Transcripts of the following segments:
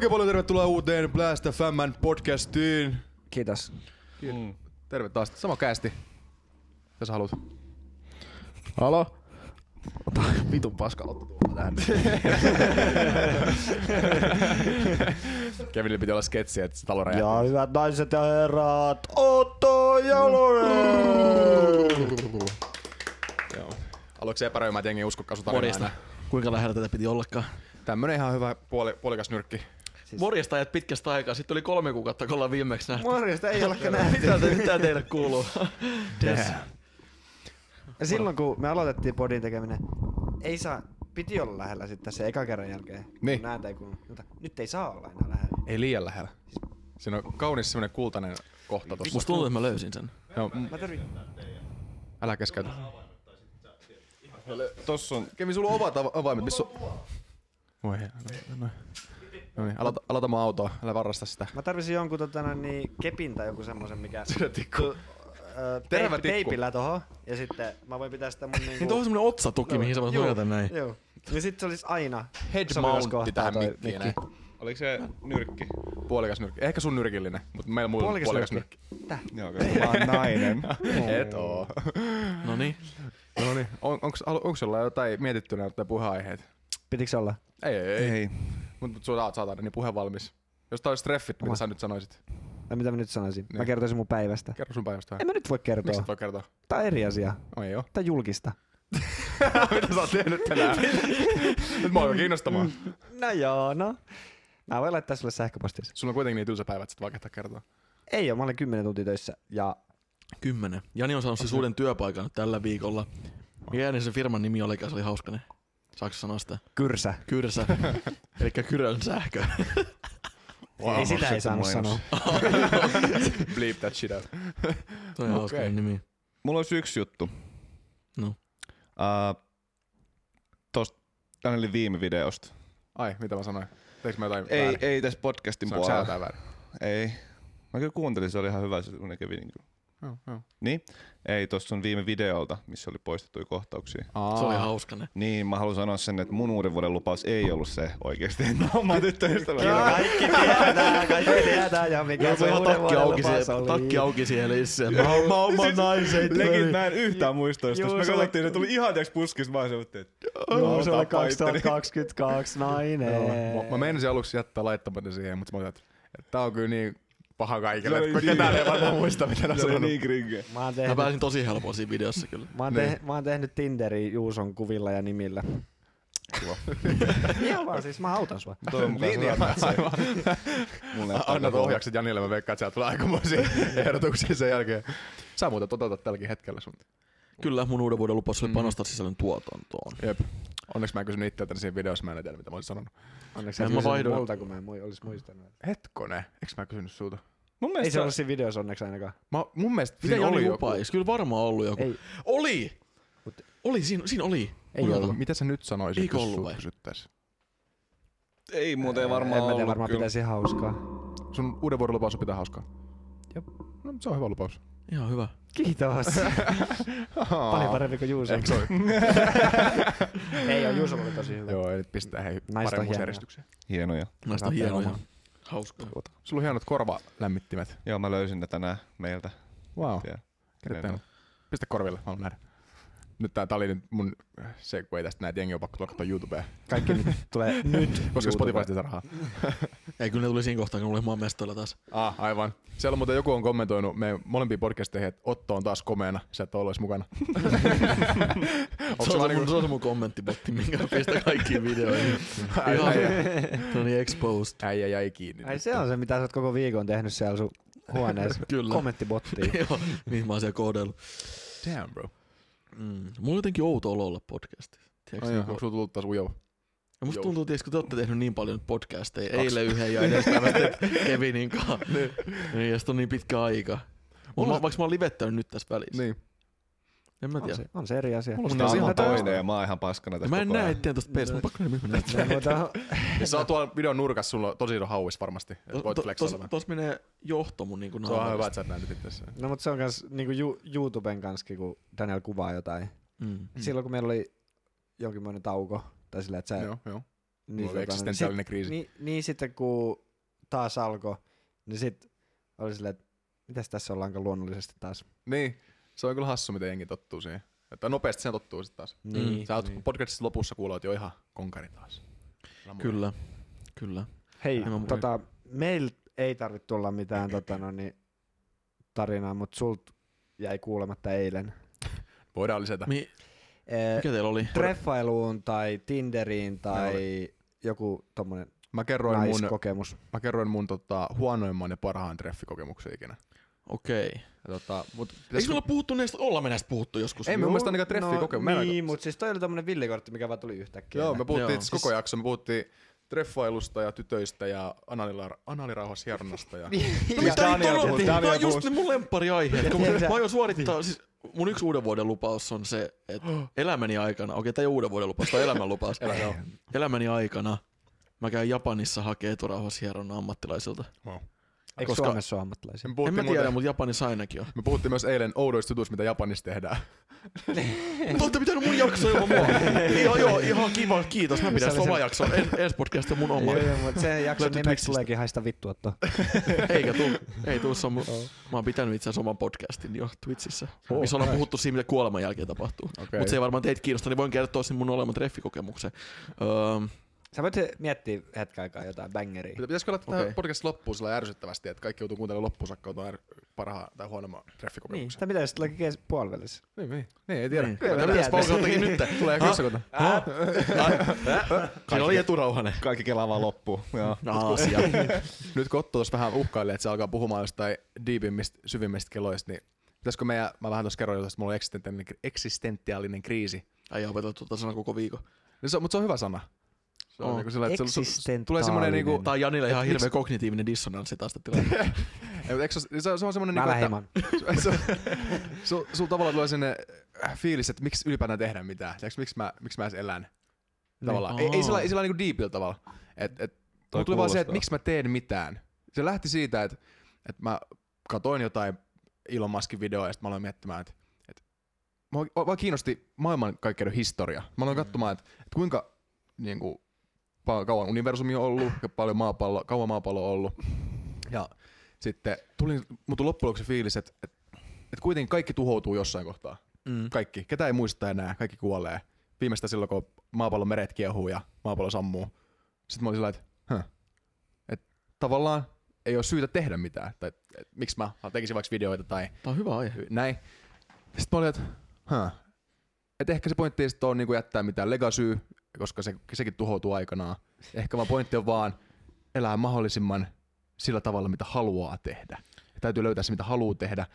Oikein paljon tervetuloa uuteen Blast FMn podcastiin. Kiitos. Mm. Terve taas. Sama kästi. Mitä sä haluat? Halo? Ota vitun paska otto tuolla tähän. Kevinille piti olla sketsi, että se talo räjähti. Ja hyvät naiset ja herrat, Otto Jalonen! Joo. Aloiko se epäröimään, että jengi ei usko? Kuinka lähellä tätä piti ollakaan? Tämmönen ihan hyvä puoli, puolikas nyrkki. Siis... Morjesta ajat pitkästä aikaa. Sitten oli kolme kuukautta, kun ollaan viimeksi nähty. Morjesta, ei olekaan nähty. Mitä, te, mitä teille kuuluu? Yes. Ja silloin kun me aloitettiin podin tekeminen, ei saa, piti olla lähellä sitten se eka kerran jälkeen. Niin. Kun Näitä ei kuulu. Mutta nyt ei saa olla enää lähellä. Ei liian lähellä. Siinä on kaunis semmonen kultainen kohta tossa. Musta tuntuu, että mä löysin sen. Joo, Mä tarvin... älä keskeytä. Tossa on... Kevin, sulla on ovat ava- avaimet, missä on... Voi no, no, no niin, aloita, aloita mun autoa, älä varasta sitä. Mä tarvisin jonkun tota, noin, niin, kepin tai joku semmosen, mikä... Sydäntikku. Tikku. Teipillä tohon. Ja sitten mä voin pitää sitä mun niinku... Niin tuohon on semmonen otsatuki, mihin sä voit nojata näin. Joo. Ja sit se olisi aina... Head mountti tähän mikkiin mikki. näin. Oliko se nyrkki? Puolikas nyrkki. Ehkä sun nyrkillinen, mutta meillä muilla on Puolikas puolikas nyrkki. nyrkki. Täh? Joo, koska mä oon nainen. Et oo. No niin. No niin, on, onks, onks sulla jotain mietittynä jotain puheenaiheita? Pitikö olla? Ei, ei, ei. Ei. Mut, mut sulla saat niin puhe valmis. Jos tää olisi treffit, mitä sä nyt sanoisit? Tai mitä mä nyt sanoisin? Mä Niin. kertoisin mun päivästä. Kerro sun päivästä. En mä nyt voi kertoa. Miksi voi kertoa? Tää on eri asia. No ei oo. Tää on julkista. mitä sä oot tehnyt tänään? nyt mä oon kiinnostamaan. No joo, no. Mä voin laittaa sulle sähköpostissa. Sulla on kuitenkin niin tylsä päivä, että sit kehtaa kertoa. Ei oo, mä olen 10 tuntia töissä ja Kymmenen. Jani on saanut siis uuden työpaikan tällä viikolla. Mikä se firman nimi olikaan? Se oli hauskanen. Saako sanoa sitä? kyrsä. Kyrsä. Elikkä Kyrön sähkö. Wow, ei sitä ei saanut mainos. sanoa. Bleep that shit out. Toi on hauska Okei. nimi. Mulla olisi yksi juttu. No. Uh, tosta Danielin viime videosta. Ai, mitä mä sanoin? Teekö mä jotain Ei, väärin? ei tässä podcastin Sanoinko sä puolella. väärin? Ei. Mä kyllä kuuntelin, se oli ihan hyvä se kun ne kävi niin kuin. Joo, joo. Niin? Ei, tossa on viime videolta, missä oli poistettuja kohtauksia. Se oli hauskanen. Niin, mä haluan sanoa sen, että mun uuden vuoden lupaus ei ollut se oikeesti. No, mä tyttöystävä. Kaikki tietää, kaikki tietää ja mikä se uuden takki auki, lupaus siellä, oli. takki auki siellä issä. Mä oon, mä oon, mä oon naisen. Legit, mä en yhtään muista, jos me se katsottiin, se tuli ihan tiiäks puskista, mä oon se, että Joo, se oli tapa itteni. 2022 nainen. Mä, meinasin aluksi jättää laittamatta siihen, mutta mä että, että tää on kyllä niin paha kaikille, Se oli että niin- ketään ei varmaan muista, mitä ne on sanonut. niin kringe. Mä oon Mä tehnyt, pääsin tosi helpolla siinä videossa kyllä. mä oon, Niin. te, mä oon tehnyt Tinderi Juuson kuvilla ja nimillä. Ihan vaan siis, mä autan sua. Toi on Niin, niin, aivan. Mulle Annat ohjaukset Janille, mä veikkaan, että sieltä tulee aikamoisia ehdotuksia sen jälkeen. Sä muuten toteutat tälläkin hetkellä sun. Kyllä mun uuden vuoden lupaus oli Mm. panostaa sisällön tuotantoon. Jep. Onneksi mä en kysynyt itseltäni siinä videossa, mä en tiedä mitä mä olisin sanonut. Onneksi En mä vaihdoin. multa, kun mä en mui- olis muistanut. Hetkone, eikö mä kysynyt sulta? Mun Ei mielestä se ollut siinä videossa onneksi ainakaan. Mä, mun mielestä Mitä siinä Jani oli joku. lupais? Kyllä varmaan ollut joku. Ei, Oli! Mut- Oli, siinä, siinä oli. ei Odota. ollut. Mitä sä nyt sanoisit, Eikö jos vai? kysyttäis? ei muuten varmaan en mä tiedä, ollut varmaan kyllä. pitäisi hauskaa. Sun uuden vuoden lupaus on pitää hauskaa. Jop. No, se on hyvä lupaus. Ihan hyvä. Kiitos. Paljon parempi kuin Juuso. Eikö ole? Ei ole, Juuso oli tosi hyvä. Joo, eli pistää hei hienoja. paremmuusjärjestykseen. Hienoja. Hyvä hienoja. Pelaamaan. Hauskaa. Sulla on hienot korvalämmittimet. Joo, mä löysin ne tänään meiltä. Wow. Pistä korville, mä haluan nähdä. Nyt tää, tää oli nyt mun segway tästä näin, että jengi on pakko tulla katsoa YouTubea. Kaikki nyt tulee nyt. Koska Spotifysta ei saa rahaa. Ei, kyllä ne tuli siinä kohtaa, kun oli maan mestoilla taas. Ah, aivan. Siellä on muuten joku on kommentoinut meidän molempiin podcasteihin, että Otto on taas komeena, sieltä on olisi mukana. Onko Se se on, se, mun, niinku... se on se mun kommenttibotti, minkä mä pistän kaikkiin videoihin. Ihan on niin exposed. Äijä jäi kiinni. Ai se on se, mitä sä oot koko viikon tehnyt siellä sun huoneessa. Kyllä. Kommenttibottiin. Joo, niin mä oon siellä koodellut. Damn, bro. Mm. Mulla on jotenkin outo olo olla podcastissa. Tiedätkö, Ai joo, niinku- onko sulla tullut taas ujova? Ja musta Joo. tuntuu, tietysti, kun te olette tehnyt niin paljon podcasteja, eilen yhden ja edespäivä Kevinin kanssa. niin. ja sit on niin pitkä aika. Mulla- mä, vaikka mä oon livettänyt nyt tässä välissä. Niin. En mä On tiedä. se, on se eri asia. Mulla on on ihan toinen ja mä oon ihan paskana tässä mä en näe itseään tosta peistä, mutta pakko nähdä, missä mä näen. Mutta Ja sä oot tuolla videon nurkassa, sulla on tosi iso hauis varmasti. Voit flexailla tos, vähän. tos menee johto mun niinku Se on hyvä, että sä et nähnyt itse No mutta se on kans niinku YouTuben kanssa, kun Daniel kuvaa jotain. Mm. Silloin kun meillä oli jonkinmoinen tauko, tai sillä, että sä Joo, joo. Mulla oli tota, eksistentiaalinen sit- kriisi. Niin, niin sitten kun taas alkoi, niin sit oli silleen, että mitäs tässä ollaankaan luonnollisesti taas. Niin, se on kyllä hassu, miten jengi tottuu siihen. Että nopeasti sen tottuu sitten taas. Niin. Sä oot podcastissa lopussa kuulut jo ihan konkari taas. Kyllä, kyllä. Hei, muista. tota, meillä ei tarvitse tulla mitään tota, no, niin, tarinaa, mutta sult jäi kuulematta eilen. Voidaan lisätä. Mi- Eh, mikä teillä oli? treffailuun tai Tinderiin tai joku tommonen Mä kerroin mun, naiskokemus. mä kerroin mun tota, huonoimman ja parhaan treffikokemuksen ikinä. Okei. Ja, tota, mut Eikö me olla puhuttu näistä, ollaan me näistä puhuttu joskus? Ei me mun mielestä ainakaan treffikokemus. Mä en niin, mutta siis toi oli tommonen villikortti, mikä vaan tuli yhtäkkiä. Joo, me puhuttiin itse koko jakso. Me puhuttiin treffailusta ja tytöistä ja analila-. Ja... No mistä Daniel Tämä Daniel on just ne mun lemppariaiheet. Kun mä aion suorittaa, siis mun yksi uuden vuoden lupaus on se, että elämäni aikana, okei tämä ei ole uuden vuoden lupaus, tämä on elämän lupaus. Elämäni aikana mä käyn Japanissa hakee eturauhashieronnan ammattilaisilta. Wow. Eikö koska- Suomessa ole ammattilaisia? Me En mä tiedä, muuten, mutta Japanissa ainakin on. me puhuttiin myös eilen oudoista jutuista, mitä Japanissa tehdään. Te olette pitänyt mun jaksoa ilman mua. joo, joo, ihan kiva, kiitos. Mä pidän oma jakso. En, ensi podcast on mun oma. Joo, joo, mutta se jakson nimeksi tuleekin haista vittua tuo. Eikä tuu, ei tuu, se on mun, mä oon pitänyt itse asiassa oman podcastin jo Twitchissä, Oh, missä ollaan puhuttu siitä, mitä kuoleman jälkeen tapahtuu. Okay. Mutta se ei varmaan teitä kiinnosta, niin voin kertoa sen mun oleman treffikokemuksen. Öö, Sä voit miettiä hetken aikaa jotain bangeria. Pitä- Pitäisikö olla okay. podcast loppuun sillä ärsyttävästi, että kaikki joutuu kuuntelemaan loppuun saakka jotain parhaan tai huonomman treffikokemuksen. Sitä pitäisi tulla kes- puolivälissä. Niin, niin. niin, ei tiedä. Niin. Kyllä, pitäisi tiedä. paukautakin nyt. Tulee Ha? kysykota. siinä oli eturauhanen. Kaikki kelaa vaan loppuun. Joo. Aasia. Nyt kun Otto tuossa vähän uhkailee, että se alkaa puhumaan jostain deepimmistä, syvimmistä keloista, niin pitäisikö meidän, mä vähän tuossa kerroin, että mulla on eksistentiaalinen, kriisi. Ole opetettu tuota sanaa koko viikon. Niin se, on- mutta se on hyvä sana. Se on niinku sillä, että se, se, tulee semmoinen niinku, Tää on Janille ihan hirveä miksi- kognitiivinen dissonanssi taas tätä tilannetta. ei, eikö se, se, se on semmoinen, Mä niinku, että su, su, sul tavallaan tulee sinne fiilis, että miksi ylipäätään tehdä mitään. Tiedätkö, miksi mä, miksi mä edes elän? Tavallaan. Ei, ei sillä, ei sillä niinku deepillä tavalla. Et, et, Toi mulla tuli vaan se, että miksi mä teen mitään. Se lähti siitä, että, että mä katoin jotain Elon Muskin videoa ja sitten mä aloin miettimään, että, että mä vaan kiinnosti maailmankaikkeuden historia. Mä aloin katsomaan, että, että kuinka niin kuin, kauan universumi on ollut ja paljon maapallo, kauan maapallo on ollut. Ja sitten tuli, mun tuli loppujen lopuksi fiilis, että, että, että kuitenkin kaikki tuhoutuu jossain kohtaa. Mm. Kaikki. Ketä ei muista enää, kaikki kuolee. Viimeistä silloin, kun maapallon meret kiehuu ja maapallo sammuu. Sitten mä olin sillä että, huh. että tavallaan ei ole syytä tehdä mitään. Tai et, miksi mä tekisin vaikka videoita tai Tää on hyvä aihe. näin. Sitten mä olin, että huh. et ehkä se pointti ei ole niinku jättää mitään legasyy, koska se, sekin tuhoutuu aikanaan. Ehkä vaan pointti on vaan elää mahdollisimman sillä tavalla, mitä haluaa tehdä. Ja täytyy löytää se, mitä haluaa tehdä.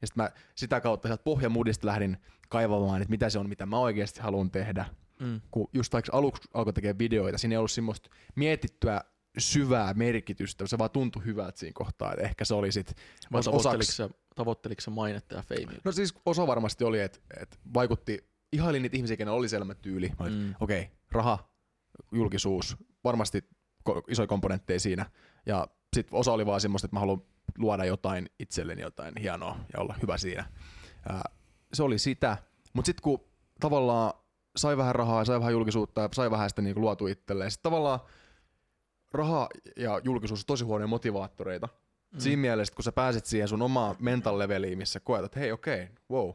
Ja sitten mä sitä kautta sieltä pohjamudista lähdin kaivamaan, että mitä se on, mitä mä oikeasti haluan tehdä. Mm. Kun just vaikka aluksi alkoi tekemään videoita, siinä ei ollut semmoista mietittyä syvää merkitystä, se vaan tuntui hyvältä siinä kohtaa, että ehkä se oli sit Vai os- tavoitteliko osaksi. tavoitteliko mainetta ja feimiä? No siis osa varmasti oli, että et vaikutti, ihailin niitä ihmisiä, kenellä oli se elämäntyyli. Mä olin, Mm. Okei, okay, raha, julkisuus, varmasti ko- isoja komponentteja siinä. Ja sitten osa oli vaan semmoista, että mä haluan luoda jotain itselleni, jotain hienoa ja olla hyvä siinä. Ää, se oli sitä. Mutta sitten kun tavallaan sai vähän rahaa, sai vähän julkisuutta ja sai vähän sitä niinku luotu itselleen, sitten tavallaan raha ja julkisuus on tosi huonoja motivaattoreita. Mm. Siinä mielessä, kun sä pääset siihen sun omaan mental leveliin, missä koet, että hei okei, okay, wow.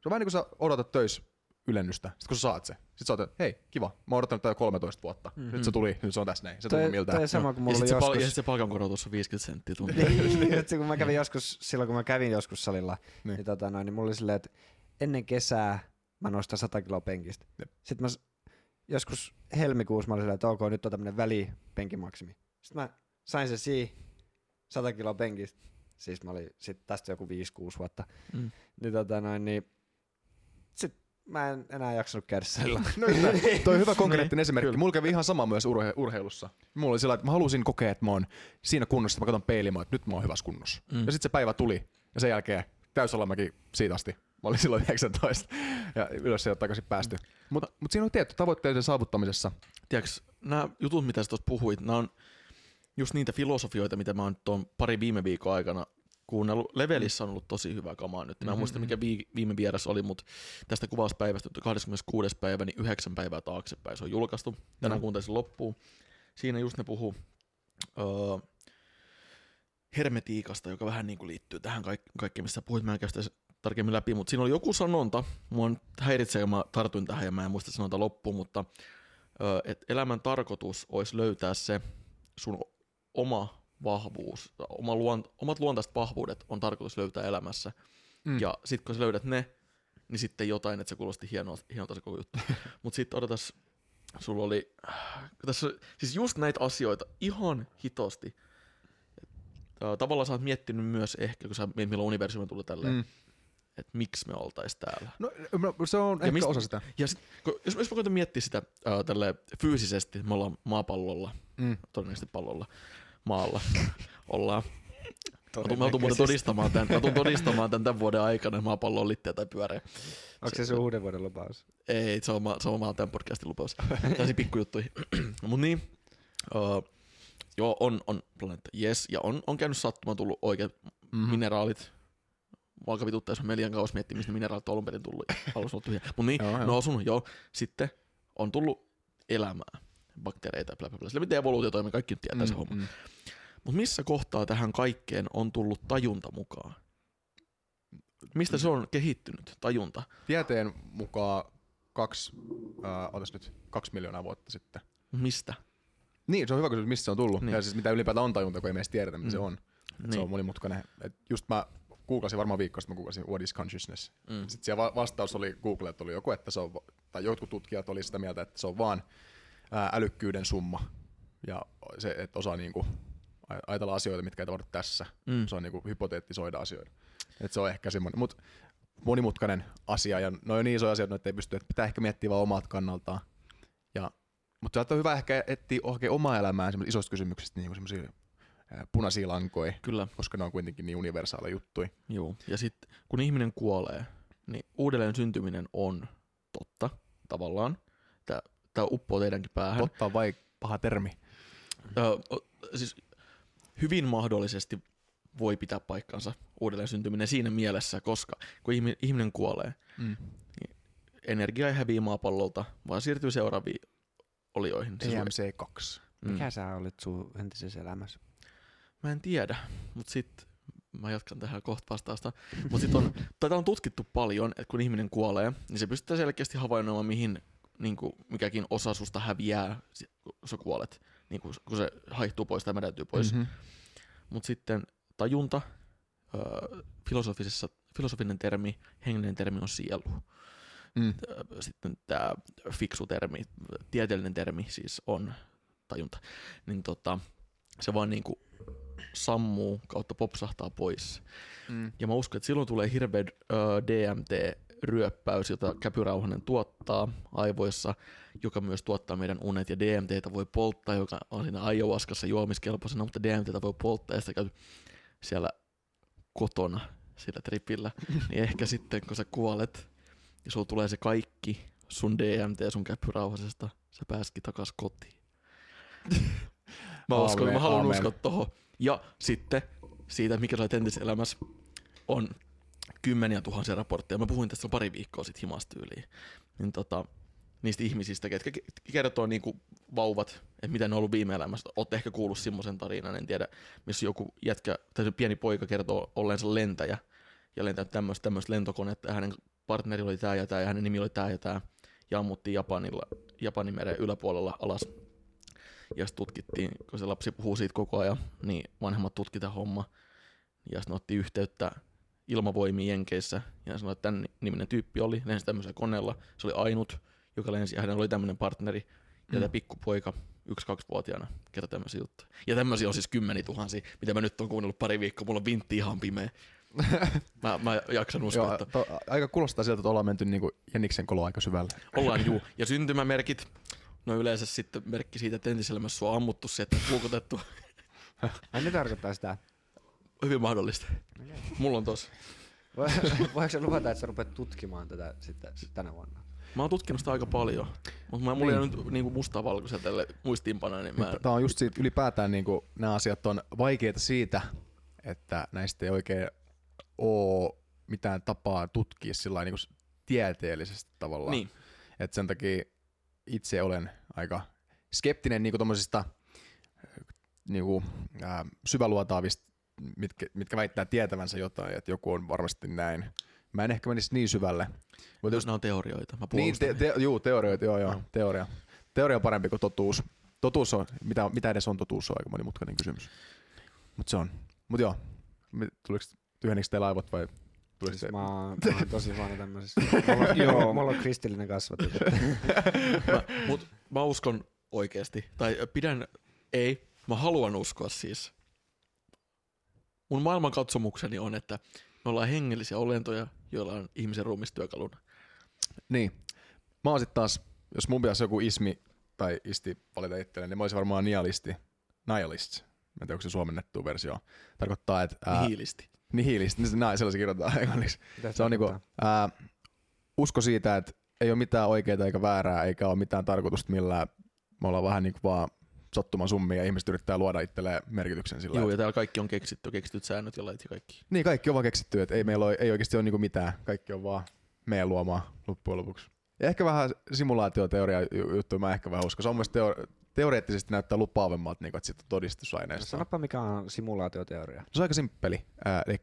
Se on vähän niin kuin sä odotat töissä ylennystä. Sitten kun sä saat se, sit sä oot, että hei, kiva, mä oon odottanut tätä 13 vuotta. Mm-hmm. Nyt se tuli, nyt se on tässä näin. Se tuntuu Toi, miltään. toi sama kuin Ja mulla sit, oli se pal- ja joskus. sit se palkankorotus on 50 senttiä tunti. niin, kun mä kävin joskus, silloin kun mä kävin joskus salilla, Niin. niin, tota noin, niin mulla oli silleen, että ennen kesää mä nostan 100 kiloa penkistä. Jep. Sitten mä joskus helmikuussa mä olin silleen, että ok, nyt on tämmönen välipenkimaksimi. Sitten mä sain se siihen 100 kiloa penkistä. Siis mä olin sit tästä joku 5-6 vuotta. Mm. Niin tota noin, niin mä en enää jaksanut käydä salilla. No. Toi on hyvä konkreettinen Niin, esimerkki. kyllä. Mulla kävi ihan sama myös urhe- urheilussa. Mulla oli sillä, että mä halusin kokea, että mä oon siinä kunnossa, että mä katson peiliin, mä oon, että nyt mä oon hyvässä kunnossa. Mm. Mm. Ja sitten se päivä tuli, ja sen jälkeen täysalamäki siitä asti. Mä olin silloin 19, ja ylös ei ole takaisin päästy. Mutta mut siinä on tietty tavoitteiden saavuttamisessa. Tiedätkö, nämä jutut, mitä sä tuossa puhuit, nämä on just niitä filosofioita, mitä mä oon tuon pari viime viikon aikana kuunnellut. Levelissä on ollut tosi hyvä kamaa nyt. Mä en Mhm. muista mikä vi- viime vieras oli, mutta tästä kuvauspäivästä 26. päivä, niin yhdeksän päivää taaksepäin se on julkaistu. Tänään Joo. kuuntelin sen loppuun. Siinä just ne puhuu öö, hermetiikasta, joka vähän niin kuin liittyy tähän kaik- kaikkeen, mistä puhuit. Mä en käy sitä tarkemmin läpi, mutta siinä oli joku sanonta, mua häiritsee, mä tartuin tähän ja mä en muista sanonta loppuun, mutta öö, että elämän tarkoitus olisi löytää se sun oma vahvuus, oma luont, omat luontaiset vahvuudet on tarkoitus löytää elämässä. Mm. Ja sitten kun sä löydät ne, niin sitten jotain, että se kuulosti hienolta, hienolta se koko juttu. Mutta sitten odotas, sulla oli, tässä, siis just näitä asioita ihan hitosti. Tavallaan sä oot miettinyt myös ehkä, kun sä mietit, milloin universumi tuli tälleen, mm. Että miksi me oltais täällä. No, no, se on ehkä mistä- osa sitä. Ja sit, kun, jos, jos mä koitan miettiä sitä ää, tälle fyysisesti, me ollaan maapallolla, Mm. todennäköisesti pallolla, maalla ollaan. Mä tuun, mä tuun muuten todistamaan tämän, mä tuun todistamaan tämän, tämän vuoden aikana, että maapallo on litteä tai pyöreä. Onko se sun uuden vuoden lupaus? Ei, se on, se on vaan tämän podcastin lupaus. Tällaisiin pikkujuttuihin. Mut niin, uh, joo, on, on planeetta, yes, ja on, on käynyt sattumaan tullut oikeat Mhm. mineraalit. Mua alkaa vituttaa, jos mä Melian kauas miettii, mistä ne mineraalit on alun perin tullut. ja Alus on tyhjä. Mut niin, Joo, joo. no osunut, joo. Sitten on tullut elämää, bakteereita bla bla bla. Sillä miten evoluutio toimii, kaikki tietää se homma. mm. Mutta missä kohtaa tähän kaikkeen on tullut tajunta mukaan? Mistä se on kehittynyt, tajunta? Tieteen mukaan kaksi, äh, otas nyt, kaksi miljoonaa vuotta sitten. Mistä? Niin, se on hyvä kysymys, mistä se on tullut. Niin. Ja siis mitä ylipäätään on tajunta, kun ei meistä tiedetä, mitä Mm. se on. Niin. Se on monimutkainen. Et just mä googlasin varmaan viikko sitten, mä googlasin What is consciousness. Mm. Sitten siellä va- vastaus oli Googlelta oli joku, että se on, tai jotkut tutkijat oli sitä mieltä, että se on vaan ää, älykkyyden summa. Ja se, että osaa niinku aj- ajatella asioita, mitkä ei tapahdu tässä. Mm. Se on niinku hypoteettisoida asioita. Et se on ehkä semmoinen, mutta monimutkainen asia, ja ne on niin isoja asioita, että ei pysty, että pitää ehkä miettiä vaan omat kannaltaan. Ja, mutta se on hyvä ehkä etsiä oikein omaa elämää isoista kysymyksistä, niin kuin semmoisia punaisia lankoja, Kyllä, koska ne on kuitenkin niin universaaleja juttuja. joo. Ja sitten kun ihminen kuolee, niin uudelleen syntyminen on totta, tavallaan. Tämä uppoo teidänkin päähän. Totta vai paha termi? Ö, o- siis hyvin mahdollisesti voi pitää paikkansa uudelleen syntyminen siinä mielessä, koska kun ihmi- ihminen kuolee, Mm. energia ei häviä maapallolta, vaan siirtyy seuraaviin olioihin. Siis EMC2. mm. Mikä sä olit sun entisessä elämässä? Mä en tiedä, mutta sitten mä jatkan tähän kohta vastausta. Mutta sitten on, tätä on tutkittu paljon, että kun ihminen kuolee, niin se pystytään selkeästi havainnoimaan, mihin niin kuin, mikäkin osa susta häviää, kun sä kuolet, niin kuin, kun se haihtuu pois tai mädäntyy pois. Mm-hmm. Mutta sitten tajunta, öö, filosofisessa, filosofinen termi, hengellinen termi on sielu. Mm. Sitten tämä fiksu termi, tieteellinen termi siis on tajunta. Niin tota, se vaan niinku sammuu kautta popsahtaa pois. Mm. Ja mä uskon, että silloin tulee hirveä öö, DMT-ryöppäys, jota käpyrauhanen tuottaa aivoissa, joka myös tuottaa meidän unet. Ja DMTtä voi polttaa, joka on siinä ayahuascassa juomiskelpoisena, mutta DMTtä voi polttaa ja sitä käyt siellä kotona sillä tripillä. niin ehkä sitten, kun sä kuolet ja sulla tulee se kaikki sun DMT sun käpyrauhasesta, sä pääskin takas kotiin. mä uskon, Aamen, mä haluan aamen. uskoa tohon. Ja sitten siitä, mikä sä olet entisessä elämässä, on kymmeniä tuhansia raportteja. Mä puhuin tästä pari viikkoa sitten himastyyliin. Niin tota, niistä ihmisistä, ketkä ke- kertoo niinku vauvat, että mitä ne on ollut viime elämässä. Olette ehkä kuullut semmoisen tarinan, en tiedä, missä joku jätkä, tai pieni poika kertoo olleensa lentäjä ja lentänyt tämmöistä lentokonetta ja hänen partneri oli tämä ja tämä ja hänen nimi oli tämä ja tämä ja ammuttiin Japanilla, Japanin meren yläpuolella alas. Ja sitten tutkittiin, kun se lapsi puhuu siitä koko ajan, niin vanhemmat tutki tämän homma. Ja sitten otti yhteyttä ilmavoimiin Jenkeissä ja sanoi, että tämän niminen tyyppi oli, lensi tämmöisellä koneella. Se oli ainut, joka lensi ja hänellä oli tämmöinen partneri. Ja Mm. tämä pikkupoika, yksi-kaksivuotiaana, kertoi tämmöisiä juttuja. Ja tämmöisiä on siis kymmeni tuhansia, mitä mä nyt on kuunnellut pari viikkoa, mulla on vintti ihan pimeä. Mä, mä jaksan uskoa, Joo, että to, aika kuulostaa siltä, että ollaan menty niinku Jäniksen kolo aika syvälle. ollaan juu. Ja syntymämerkit, no yleensä sitten merkki siitä, että entiselämässä sua on ammuttu sieltä puukotettu. Ai ne tarkoittaa sitä. Hyvin mahdollista. Mulla on tos. Voi- Voiko sä luvata, että sä rupeat tutkimaan tätä sitten tänä vuonna? Mä oon tutkinut sitä aika paljon, mutta mä, mulla ei ole nyt niinku mustaa valkoisella tälle muistiinpanoja, niin mä en, Tämä on just siitä ylipäätään niinku, nämä asiat on vaikeita siitä, että näistä ei oikein ole mitään tapaa tutkia sillä niin tieteellisesti tavallaan. Niin. Et sen takia itse olen aika skeptinen niin tuommoisista niin kuin, ää, syväluotaavista, mitkä, mitkä väittää tietävänsä jotain, että joku on varmasti näin. Mä en ehkä menisi niin syvälle. Mutta Jos ne on teorioita, mä niin, te, te, juu, teorioita, joo, joo, Joo. teoria. Teoria on parempi kuin totuus. Totuus on, mitä, mitä edes on totuus, on aika monimutkainen kysymys. Mutta se on. Mutta joo, tuliko tyhjenikö teillä aivot vai tuliko se? Siis mä, oon, mä oon tosi huono tämmöisessä. Mulla, joo, mulla on kristillinen kasvatus. mä, mut mä uskon oikeesti, tai pidän, ei, mä haluan uskoa siis. Mun maailmankatsomukseni on, että me ollaan hengellisiä olentoja, joilla on ihmisen ruumistyökaluna. Niin. Mä oon sit taas, jos mun pitäisi joku ismi tai isti valita itselleen, niin mä olisin varmaan nihilisti. Nihilist. Mä en tiedä, onko se suomennettu versio. Tarkoittaa, että... Ää, Hiilisti. nihilist. Niin se, näin, se kirjoitetaan englanniksi. Se on niinku, ää, usko siitä, että ei ole mitään oikeaa eikä väärää, eikä ole mitään tarkoitusta millään. Me ollaan vähän niinku vaan sattuman summia ja ihmiset yrittää luoda itselleen merkityksen sillä. Joo, että- ja täällä kaikki on keksitty, keksityt säännöt ja lait ja kaikki. Niin, kaikki on vaan keksitty, että ei meillä ole, ei oikeasti ole niinku mitään. Kaikki on vaan meidän luomaa loppujen lopuksi. Ja ehkä vähän simulaatioteoria ju- juttu mä ehkä vähän uskon. Se on myös teo- teoreettisesti näyttää lupaavemmalta, niin kuin, että siitä on No todistusaineistoa. sanoppa mikä on simulaatioteoria. Se on aika simppeli. Äh, eli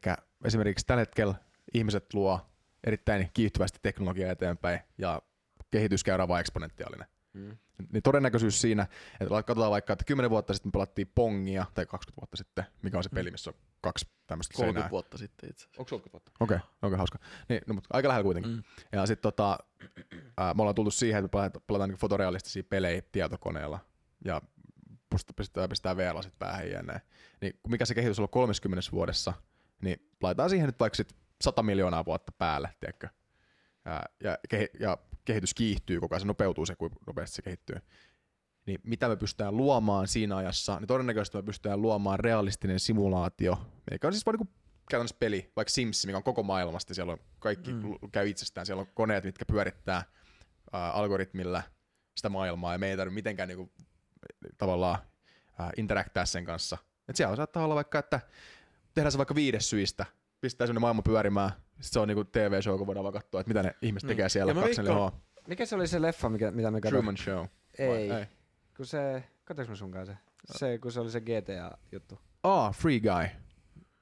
esimerkiksi tällä hetkellä ihmiset luo erittäin kiihtyvästi teknologiaa eteenpäin ja kehityskäyrä on vaan eksponentiaalinen. Mm. Niin todennäköisyys siinä, että katsotaan vaikka, että 10 vuotta sitten me pelattiin Pongia, tai 20 vuotta sitten, mikä on se peli, missä on kaksi tämmöistä 30 seinää. vuotta sitten itse asiassa. Onko 30 vuotta? Okei, okay, okei, okay, hauska. Niin, no, mutta aika lähellä kuitenkin. Mm. Ja sitten tota, ää, me ollaan tultu siihen, että pelataan, pelataan niin fotorealistisia pelejä tietokoneella ja pistetään, pistetään VR sit päähän ja näin. Niin mikä se kehitys on ollut 30 vuodessa, niin laitetaan siihen nyt vaikka sit 100 miljoonaa vuotta päälle, tiedätkö? Ää, ja, kehi- ja kehitys kiihtyy koko ajan, se nopeutuu se, kuinka nopeasti se kehittyy. Niin mitä me pystytään luomaan siinä ajassa, niin todennäköisesti me pystytään luomaan realistinen simulaatio, mikä on siis vaan niin käytännössä peli, vaikka Sims, mikä on koko maailmasta, siellä on kaikki mm. käy itsestään, siellä on koneet, mitkä pyörittää ää, algoritmilla sitä maailmaa, ja me ei tarvitse mitenkään niinku, tavallaan ää, interaktää sen kanssa. Et siellä saattaa olla vaikka, että tehdään se vaikka viides syistä, pistää sinne maailma pyörimään, sitten se on niinku TV-show, kun voidaan vaan katsoa, että mitä ne ihmiset Niin. tekee siellä Ja mä 24H. Mikä se oli se leffa, mikä, mitä me katsoimme? Truman Show. Ei, Vai- ei. kun se, katsoinko me sunkaan se? Se, kun se oli se GTA-juttu. Ah, Free Guy.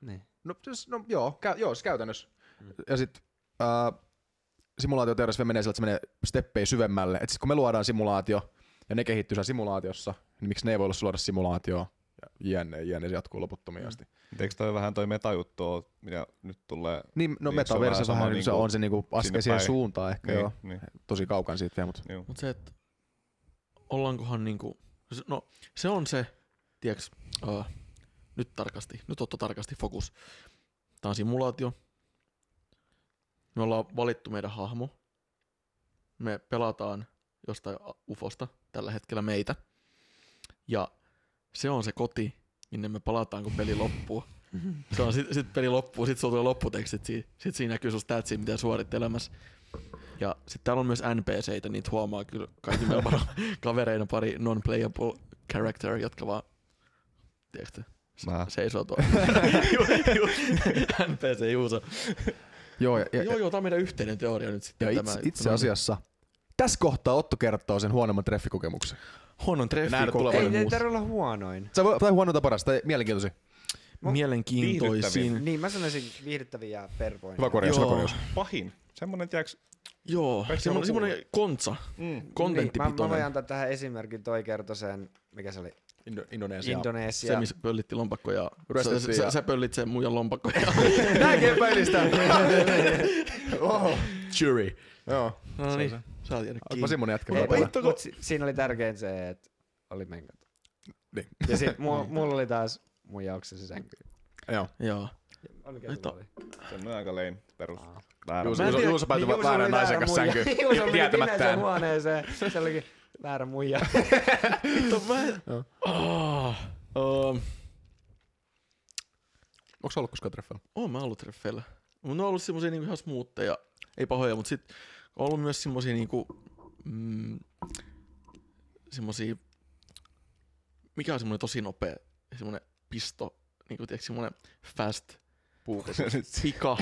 Niin. No, siis, no joo, kä- joo, siis käytännössä. Mm. Ja sitten äh, simulaatioteoriassa menee sillä, että se menee steppejä syvemmälle. Et sit kun me luodaan simulaatio, ja ne kehittyy siellä simulaatiossa, niin miksi ne ei voi luoda simulaatioa? Jne, jne, se jatkuu loputtomiin Mm. asti. Eikö toi vähän toi metajuttu mitä nyt tulee? Niin, no Niin, se on metaverse vähän niin, se niinku on se niinku askel siihen päin. suuntaan ehkä Niin, joo. niin, Tosi kaukan siitä vielä, mutta. Mutta se, että ollaankohan niinku, no se on se, tiiäks, uh, nyt tarkasti, nyt otto tarkasti fokus. Tää on simulaatio. Me ollaan valittu meidän hahmo. Me pelataan jostain ufosta, tällä hetkellä meitä. Ja se on se koti, minne me palataan, kun peli loppuu. Se on sit, sit peli loppuu, sit sulla tulee lopputekstit, sit, sit siinä näkyy sun statsia, mitä suorit elämässä. Ja sitten täällä on myös NPCitä, niitä huomaa kyllä kaikki meillä on kavereina pari non-playable character, jotka vaan, tiedätkö, Mä. seisoo tuolla. NPC Juuso. joo, ja, ja, Joo, joo, tää on meidän yhteinen teoria nyt sitten. ja tämä, itse, itse asiassa tässä kohtaa Otto kertoo sen huonomman treffikokemuksen. Huonon treffi, Nähdä koko- tulevan Ei, ei tarvitse olla huonoin. Se voi tai huonoita parasta, tai mielenkiintoisin. mielenkiintoisin. Niin, mä sanoisin viihdyttäviä ja pervoin. Hyvä korjaus, hyvä Joo. korjaus. Pahin. Semmonen, tiiäks, Joo, on semmonen kontsa, mm, Niin, mä, mä kontenttipitoinen. voin antaa tähän esimerkin, toi kertoi sen, mikä se oli, Indo- Indonesia. Indonesia. se, missä pöllitti lompakko ja sä, sä, ja- sä, pöllit sen muijan lompakko ja... Näinkin päivistä. Oho. Jury. Joo. No niin, saa tiedä Onpa kiinni. semmonen jätkä. Ei, vielä mut, si- siinä oli tärkein se, että oli menkat. Niin. Ja sit mu- mulla oli taas mun jauksessa sänky. Joo. Joo. Että- sulla oli? semmonen aika lame perus. Juuso, en Juuso, Juuso päätyi Niin, väärän naisen kanssa sänkyyn. Juuso meni Tietämättään. huoneeseen. Se olikin väärä muija. Vittu, mä... Joo. Um, Onko se ollut koskaan treffeillä? oon mä ollut treffeillä. Mun on ollut semmosia niinku ihan smootteja, ei pahoja, mut sit on ollut myös semmosia niinku, mm, mikä on semmonen tosi nopea, semmonen pisto niinku, tiedätkö, semmoinen fast Puukas. pika.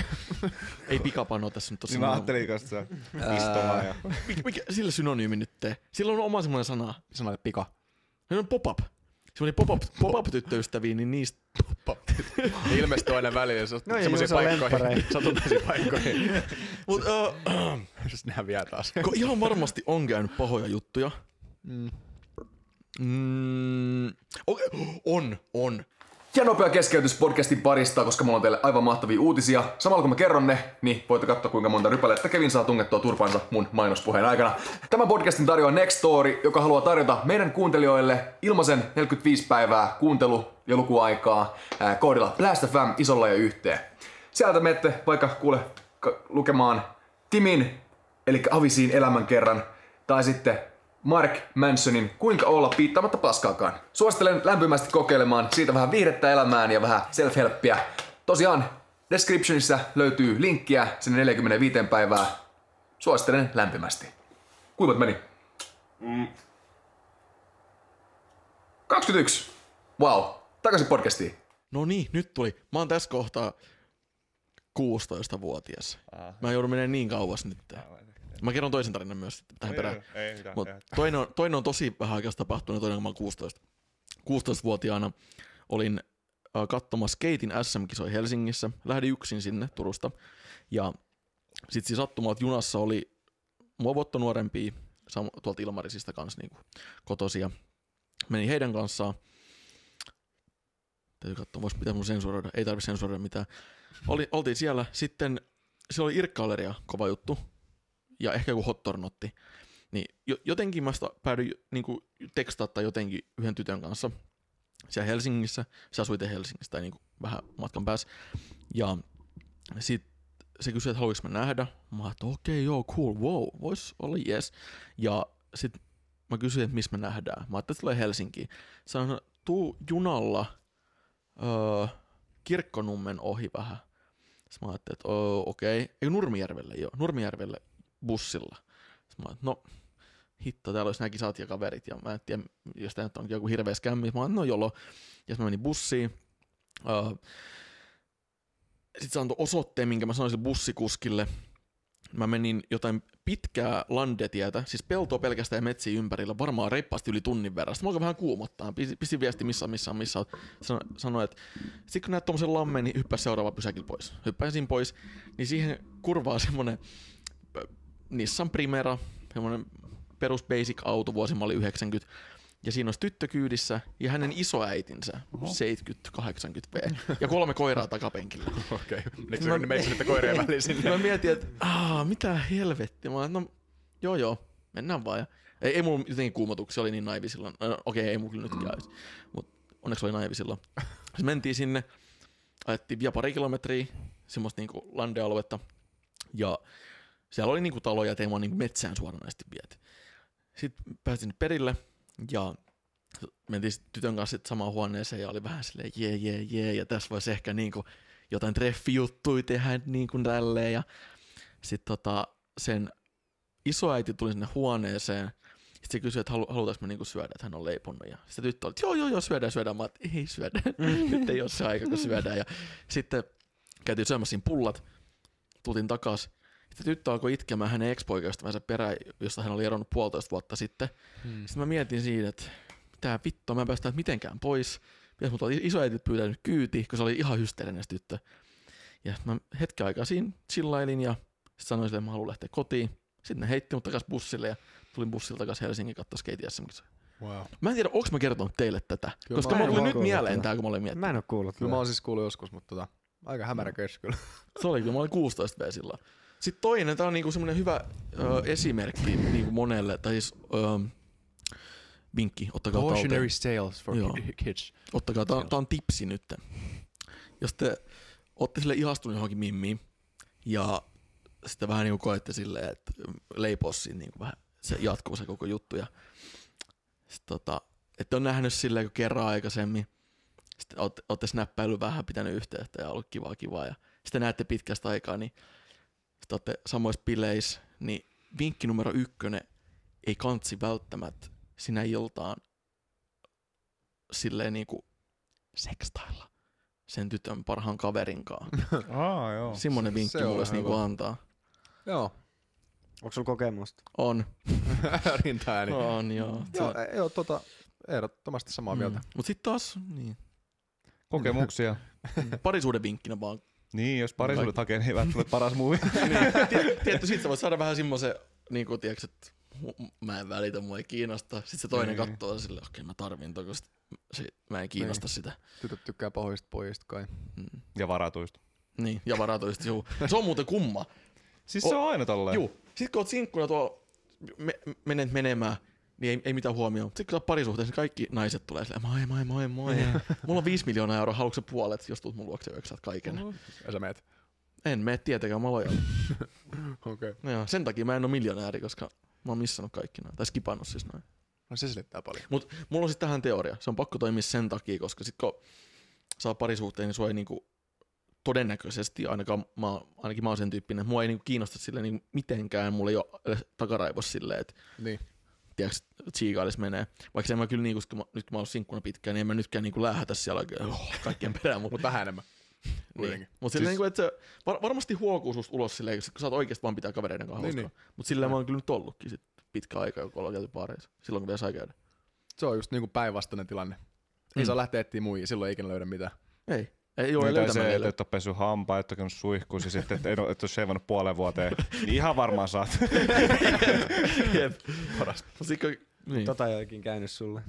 Ei pikapano tässä nyt Niin mä ajattelin kanssa se pistola ja... mikä, mikä, sillä synonyymi nyt tee? Sillä on oma semmoinen sana. Sanoit pika. Se on pop-up. Semmoinen pop-up, pop-up tyttöystäviä, niin niistä Ilmestyy aina välillä se- No semmoisiin se on paikkoihin, satunnaisiin paikkoihin. Mut, uh, Jos nehän vielä taas. Ko ihan varmasti on käynyt pahoja juttuja. Mm. Mm, okay. On, on. Ja nopea keskeytys podcastin parista, koska mulla on teille aivan mahtavia uutisia. Samalla kun mä kerron ne, niin voitte katsoa kuinka monta rypälettä Kevin saa tungettua turpansa mun mainospuheen aikana. Tämän podcastin tarjoaa Next Story, joka haluaa tarjota meidän kuuntelijoille ilmaisen 45 päivää kuuntelu- ja lukuaikaa ää, koodilla Blast FM isolla ja yhteen. Sieltä menette vaikka kuule ka- lukemaan Timin, eli Avisiin elämänkerran, tai sitten Mark Mansonin Kuinka olla piittaamatta paskaakaan. Suosittelen lämpimästi kokeilemaan siitä vähän viihdettä elämään ja vähän self-helppiä. Tosiaan, descriptionissa löytyy linkkiä sinne 45 päivää. Suosittelen lämpimästi. Kuinka meni? Mm. 21. Wow. Takaisin podcastiin. No niin, nyt tuli. Mä oon tässä kohtaa 16-vuotias. Mä joudun menemään niin kauas nyt. Mä kerron toisen tarinan myös tähän perään. Ei mitään. Mut toinen, on, toinen on tosi vähän aikaa tapahtunut, toinen on mä oon 16. 16-vuotiaana olin äh, katsomassa Keitin SM-kisoi Helsingissä. Lähdin yksin sinne Turusta. Ja sit siis sattumalta junassa oli mua vuotta nuorempia tuolta Ilmarisista kanssa niin kotosia. Menin heidän kanssaan. Täytyy katsoa, vois pitää mun sensuroida. Ei tarvi sensuroida mitään. Oli, oltiin siellä. Sitten se oli Irkka-Galeria, kova juttu. Ja ehkä joku hottornotti. Niin jo, jotenkin mä päädyin niin tekstaa tai jotenkin yhden tytön kanssa siellä Helsingissä. Se asui itse Helsingissä tai niin kuin vähän matkan päässä. Ja sit se kysyi, että haluaisinko mä nähdä. Mä että okei, okay, joo, cool, wow, vois olla yes. Ja sit mä kysyin, että missä me nähdään. Mä ajattelin, että tulee Helsinkiin. Sanoin, tuu junalla öö, Kirkkonummen ohi vähän. Sitten mä ajattelin, että oh, okei. Okay. Ei Nurmijärvelle, joo. Nurmijärvelle bussilla. Mä ajattelin, no hitto, täällä olisi nämä kisat ja kaverit. Ja mä en tiedä, jos tämä onkin joku hirveä skämmi. Mä ajattelin, no jolo. Ja mä menin bussiin. Öö, sitten se antoi osoitteen, minkä mä sanoin sille bussikuskille. Mä menin jotain pitkää landetietä, siis peltoa pelkästään ja metsiä ympärillä, varmaan reippaasti yli tunnin verran. Sitten mä vähän kuumottaa, pistin, viesti missä on, missä on, missä on. Sano, sanoi, että sitten kun näet tommosen lammen, niin hyppää seuraava pysäkillä pois. Hyppäsin pois, niin siihen kurvaa semmonen Nissan Primera, semmonen perus basic auto, vuosimalli 90. Ja siinä olisi tyttö kyydissä ja hänen isoäitinsä, 70-80 V. Ja kolme koiraa takapenkillä. Okei. Okay. No- Ne meitä sitten koireen väliin sinne. Mä mietin, että aah, mitä helvettiä. Mä no joo joo, mennään vaan. Ja, ei, ei mulla jotenkin kuumotuksia, oli niin naivi silloin. No, okei, okay, ei mulla kyllä nytkään olisi. Mut onneksi oli naivi silloin. Sitten mentiin sinne, ajettiin vielä pari kilometriä, semmoista niinku landealuetta. Ja siellä oli niinku taloja, ettei mua niinku metsään suoranaisesti viety. Sitten pääsin perille ja mentiin tytön kanssa samaan huoneeseen ja oli vähän silleen jee jee jee ja tässä voisi ehkä niinku jotain treffijuttuja tehdä niin kuin tälleen ja sitten tota, sen isoäiti tuli sinne huoneeseen sitten se kysyi, että halu, halutaanko me niinku syödä, että hän on leiponnut. Ja sitten tyttö oli, että joo, joo, joo, syödään, syödään. Mä että ei syödä. Nyt ei ole se aika, kun syödään. Ja sitten käytiin syömässä siinä pullat. Tultiin takas. Sitten tyttö alkoi itkemään hänen ex-poikaystävänsä perään, josta hän oli eronnut puolitoista vuotta sitten. Hmm. Sitten mä mietin siinä, että mitä vittua, mä en päästä mitenkään pois. Pitäis mut olla isoäitit pyytänyt kyyti, kun se oli ihan hysteerinen tyttö. Ja mä hetken aikaa siinä chillailin ja sitten sanoin sille, että mä haluan lähteä kotiin. Sitten ne heitti mut takas bussille ja tulin bussilla takas Helsingin katsoa skate sm Wow. Mä en tiedä, onko mä kertonut teille tätä, Kyllä koska mä mä tuli nyt mieleen tää, kun mä olin miettinyt. Mä en oo kuullut. Kyllä mä oon siis kuullut joskus, mutta tota, aika hämärä körs kyllä. Se oli kyllä, mä olin 16 V silloin. Sitten toinen, tää on niinku semmonen hyvä ö, esimerkki niinku monelle, tai siis ö, vinkki, ottakaa. Cautionary tales for Joo. ki- kids. Ottakaa, tää on, tää on tipsi nyt. Jos te ootte sille ihastunut johonkin mimmiin, ja sitten vähän niinku koette silleen, että leipos siinä niinku vähän, se jatkuu se koko juttu, ja sit tota, että on nähnyt silleen, kun kerran aikaisemmin, sitten ootte snappäillyt vähän, pitänyt yhteyttä ja ollut kivaa kivaa, ja sitten näette pitkästä aikaa, niin sitten ootte samoissa bileissä, niin vinkki numero ykkönen, ei kantsi välttämättä sinä iltaan silleen niinku sekstailla. sen tytön parhaan kaverin kanssa. Aa, joo. Semmoinen vinkki se mulle olisi niinku antaa. Joo. Onko sulla kokemusta? On. Rintaääni. On, joo. Joo, e- joo tota, ehdottomasti samaa mieltä. Mm. Mut sit taas, niin. Kokemuksia. Parisuuden vinkkinä vaan. Niin, jos parisuudet hakee, niin ei välttämättä paras muuvi. niin. Tiet- Tietty, sit sä voit saada vähän semmoisen, niin kuin tiedätkö, että mä en välitä, mua ei kiinnosta. Sitten se toinen Niin. katsoo silleen, okei mä tarvin sit se, mä en kiinnosta sitä. Tytöt tykkää pahoista pojista kai. Mm. ja varatuista. Niin, ja varatoista, juu. Se on muuten kumma. Siis se on aina tolleen. Juu. Sitten kun oot sinkkuna tuolla, me, menet menemään, niin ei, ei mitään huomioon. Sitten kun sä parisuhteessa, niin kaikki naiset tulee silleen, moi, moi, moi, moi. Mulla on viisi miljoonaa euroa, haluatko puolet, jos tulet mun luokse yöksi, saat kaiken. Ja sä meet. En mene tietenkään, mä. Okei. Okay. Joo, sen takia mä en ole miljonääri, koska mä oon missannut kaikki noin. Tai skipannut siis noin. No se selittää paljon. Mut mulla on sitten tähän teoria. Se on pakko toimia sen takia, koska sit kun saa parisuhteen, niin sua ei niinku todennäköisesti, ainakaan mä, ainakin mä oon sen tyyppinen, että mua ei niinku kiinnosta sille niinku mitenkään, mulla ei ole edes takaraivos silleen, että Niin. Tiedätkö, tsiikailis menee. Vaikka en mä kyllä niinku, kun mä, nyt kun mä oon sinkkuna pitkään, niin en mä nytkään niinku lähätä siellä oh, kaikkien perään, mutta Mutta vähän enemmän. niin. Mut silleen, Siis- niinku, että se var, varmasti huokuu susta ulos silleen, kun sä oot oikeasti vaan pitää kavereiden kanssa Niin, hauskaa. Mutta silleen mä oon kyllä nyt ollutkin sit pitkä aika, kun ollaan käyty baareissa. Silloin kun vielä sai käydä. Se on just niinku päinvastainen tilanne. Ei Mm. saa lähteä etsiä muijia, silloin ei ikinä löydä mitään. Ei. Ei ole Niin, se, niille. että et ole pessyt hampaa, et ole käynyt suihkuissa, ja sitten et, et, et ole shevannut puoleen vuoteen. Niin ihan varmaan saat. Jep. Paras. Sitten, niin. Tota oikein käynyt sulle.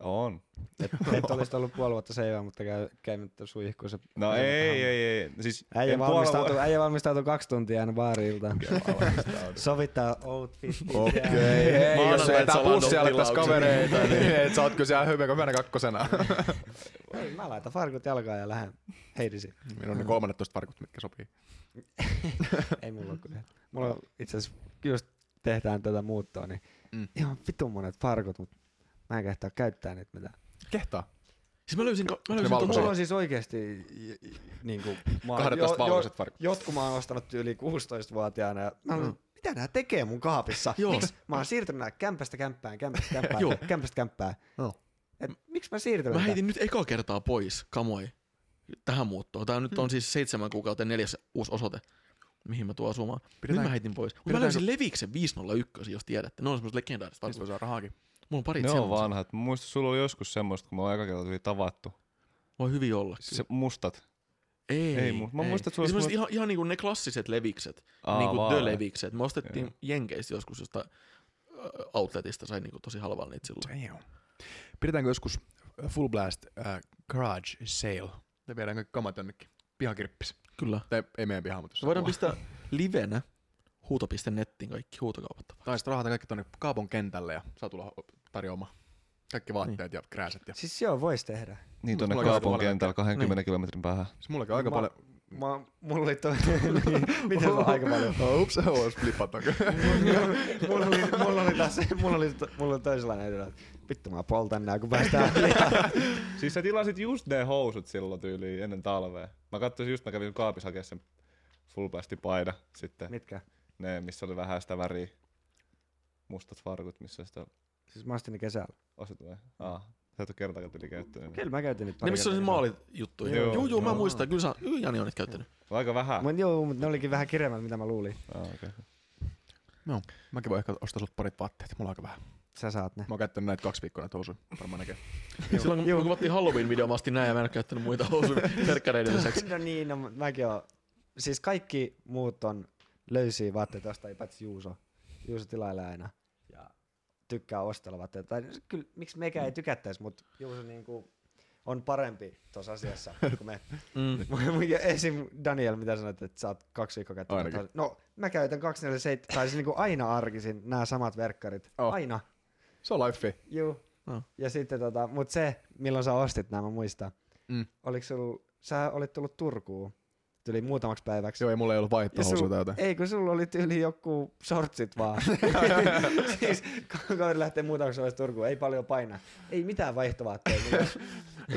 On. Et, et olisi ollut puoli vuotta seivää, mutta käy, käymättä suihkuissa. No ei, ei, ei. Siis Äijä en puolella valmistautuu, vu- äijä valmistautuu kaksi tuntia aina baariiltaan. Sovittaa outfit. Okei, hei, jos ei tää pussi alettaisi kavereita, niin et sä oot kyllä siellä hyvä, hyvänä kakkosena. Ei, mä laitan farkut jalkaan ja lähden heidisi. Minun on ne 13 farkut, mitkä sopii. Ei mulla ole kyllä. Mulla on itse asiassa, just tehdään tätä muuttoa, niin mm. ihan vitun monet farkut, mutta mä en kehtaa käyttää niitä mitään. Kehtaa. Siis mä löysin, mä löysin ton- Mulla on siis oikeesti niin kuin, mä, oon- 12 valkoiset farkut. jotkut mä oon ostanut yli 16-vuotiaana ja mä olen, mitä nää tekee mun kaapissa? Joo. Miksi mä oon siirtynyt nää kämpästä kämppään, kämpästä kämppään, Joo. kämpästä kämppään? Joo. Et, miksi mä siirtyn? Mä heitin nyt eka kertaa pois kamoi tähän muuttoon. Tää nyt Hmm. on siis seitsemän kuukautta neljäs uusi osoite, mihin mä tuon asumaan. Nyt Pidetään- mä heitin pois. Mä löysin Leviksen 501, jos tiedätte. Ne on semmoset legendaariset Niistä voi saada rahaakin. Mulla on parit Ne on semmoset. vanhat. Mä muistan, sulla oli joskus semmoista, kun me ollaan aika kertaa tuli tavattu. Voi hyvin olla. Se mustat. Ei, Ei mu- mä muistan, että sulla semmoset ihan, ihan niinku ne klassiset levikset. Aa, niinku vaaleat. the levikset. Me ostettiin Joo. Jenkeistä joskus jostain ö, outletista, sai niinku tosi halvalla niitä silloin. Damn. Pidetäänkö joskus Full Blast uh, Garage Sale? Me viedään kaikki kamat jonnekin. Pihakirppis. Kyllä. Tai ei meidän pihaan, mutta Me voidaan pistää livenä huuto.nettiin kaikki huutokaupat. Tai sitten rahata kaikki tonne kaupon kentälle ja saa tulla tarjoamaan kaikki vaatteet ja krääset. Ja... Siis joo, vois tehdä. Niin tonne Mulla on kaupun aika kentällä 20 Niin. kilometrin päähän. Siis mullakin on aika Mä- paljon... Mä, mulla oli toi, niin, miten se on aika paljon? Ups, flippat on mulla, oli, mulla oli taas, mulla oli, mulla oli toisenlainen idea, että vittu mä poltan nää, kun päästään. Siis sä tilasit just ne housut silloin tyyliin ennen talvea. Mä katsoin just, mä kävin kaapissa hakea sen full blasti paida sitten. Mitkä? Ne, missä oli vähän sitä väriä. Mustat farkut, missä sitä Siis mä ostin ne kesällä. osat vai? Aa, sä et ole kertaakaan tuli käyttänyt. Kyllä mä käytin niitä Ne pari missä on se kertaa. maalijuttu. Joo, Joo, joo, joo, mä joo. muistan. Kyllä, sä, kyllä Jani on niitä käyttänyt. Aika vähän. Mut joo, mutta ne olikin vähän kiremmät, mitä mä luulin. Aa, okay. Joo, mäkin voin ehkä ostaa sulle parit vaatteet. Mulla on aika vähän. Sä saat ne. Mä oon käyttänyt näitä kaksi viikkoa näitä housuja. Varmaan näkee. Silloin kun, kun kuvattiin Halloween-video, mä ostin näin ja mä en ole käyttänyt muita housuja verkkareiden lisäksi. No niin, no mäkin oon. Siis kaikki muut on löysiä vaatteita ostaa, paitsi Juuso. Juuso tilailee aina. Tykkää ostella. Tai kyllä, miksi mekään ei tykättäisi, mutta Juuso niinku on parempi tuossa asiassa kuin me. Mm. Esim. Daniel, mitä sanoit, että sä oot kaksi viikkoa käyttänyt? Ainakin. No, mä käytän 247, tai siis niinku aina arkisin nämä samat verkkarit. Oh. Aina. Se on life. Juu. Oh. Ja sitten tota, mut se, milloin sä ostit nämä, mä muistan. Mm. Oliko sul, sä olit tullut Turkuun tyyli muutamaksi päiväksi. Joo, ei mulla ei ollut tai jotain. ei, kun sulla oli tyyli joku shortsit vaan. siis kaveri lähtee muutamaksi päiväksi Turkuun, ei paljon paina. Ei mitään vaihtovaatteita.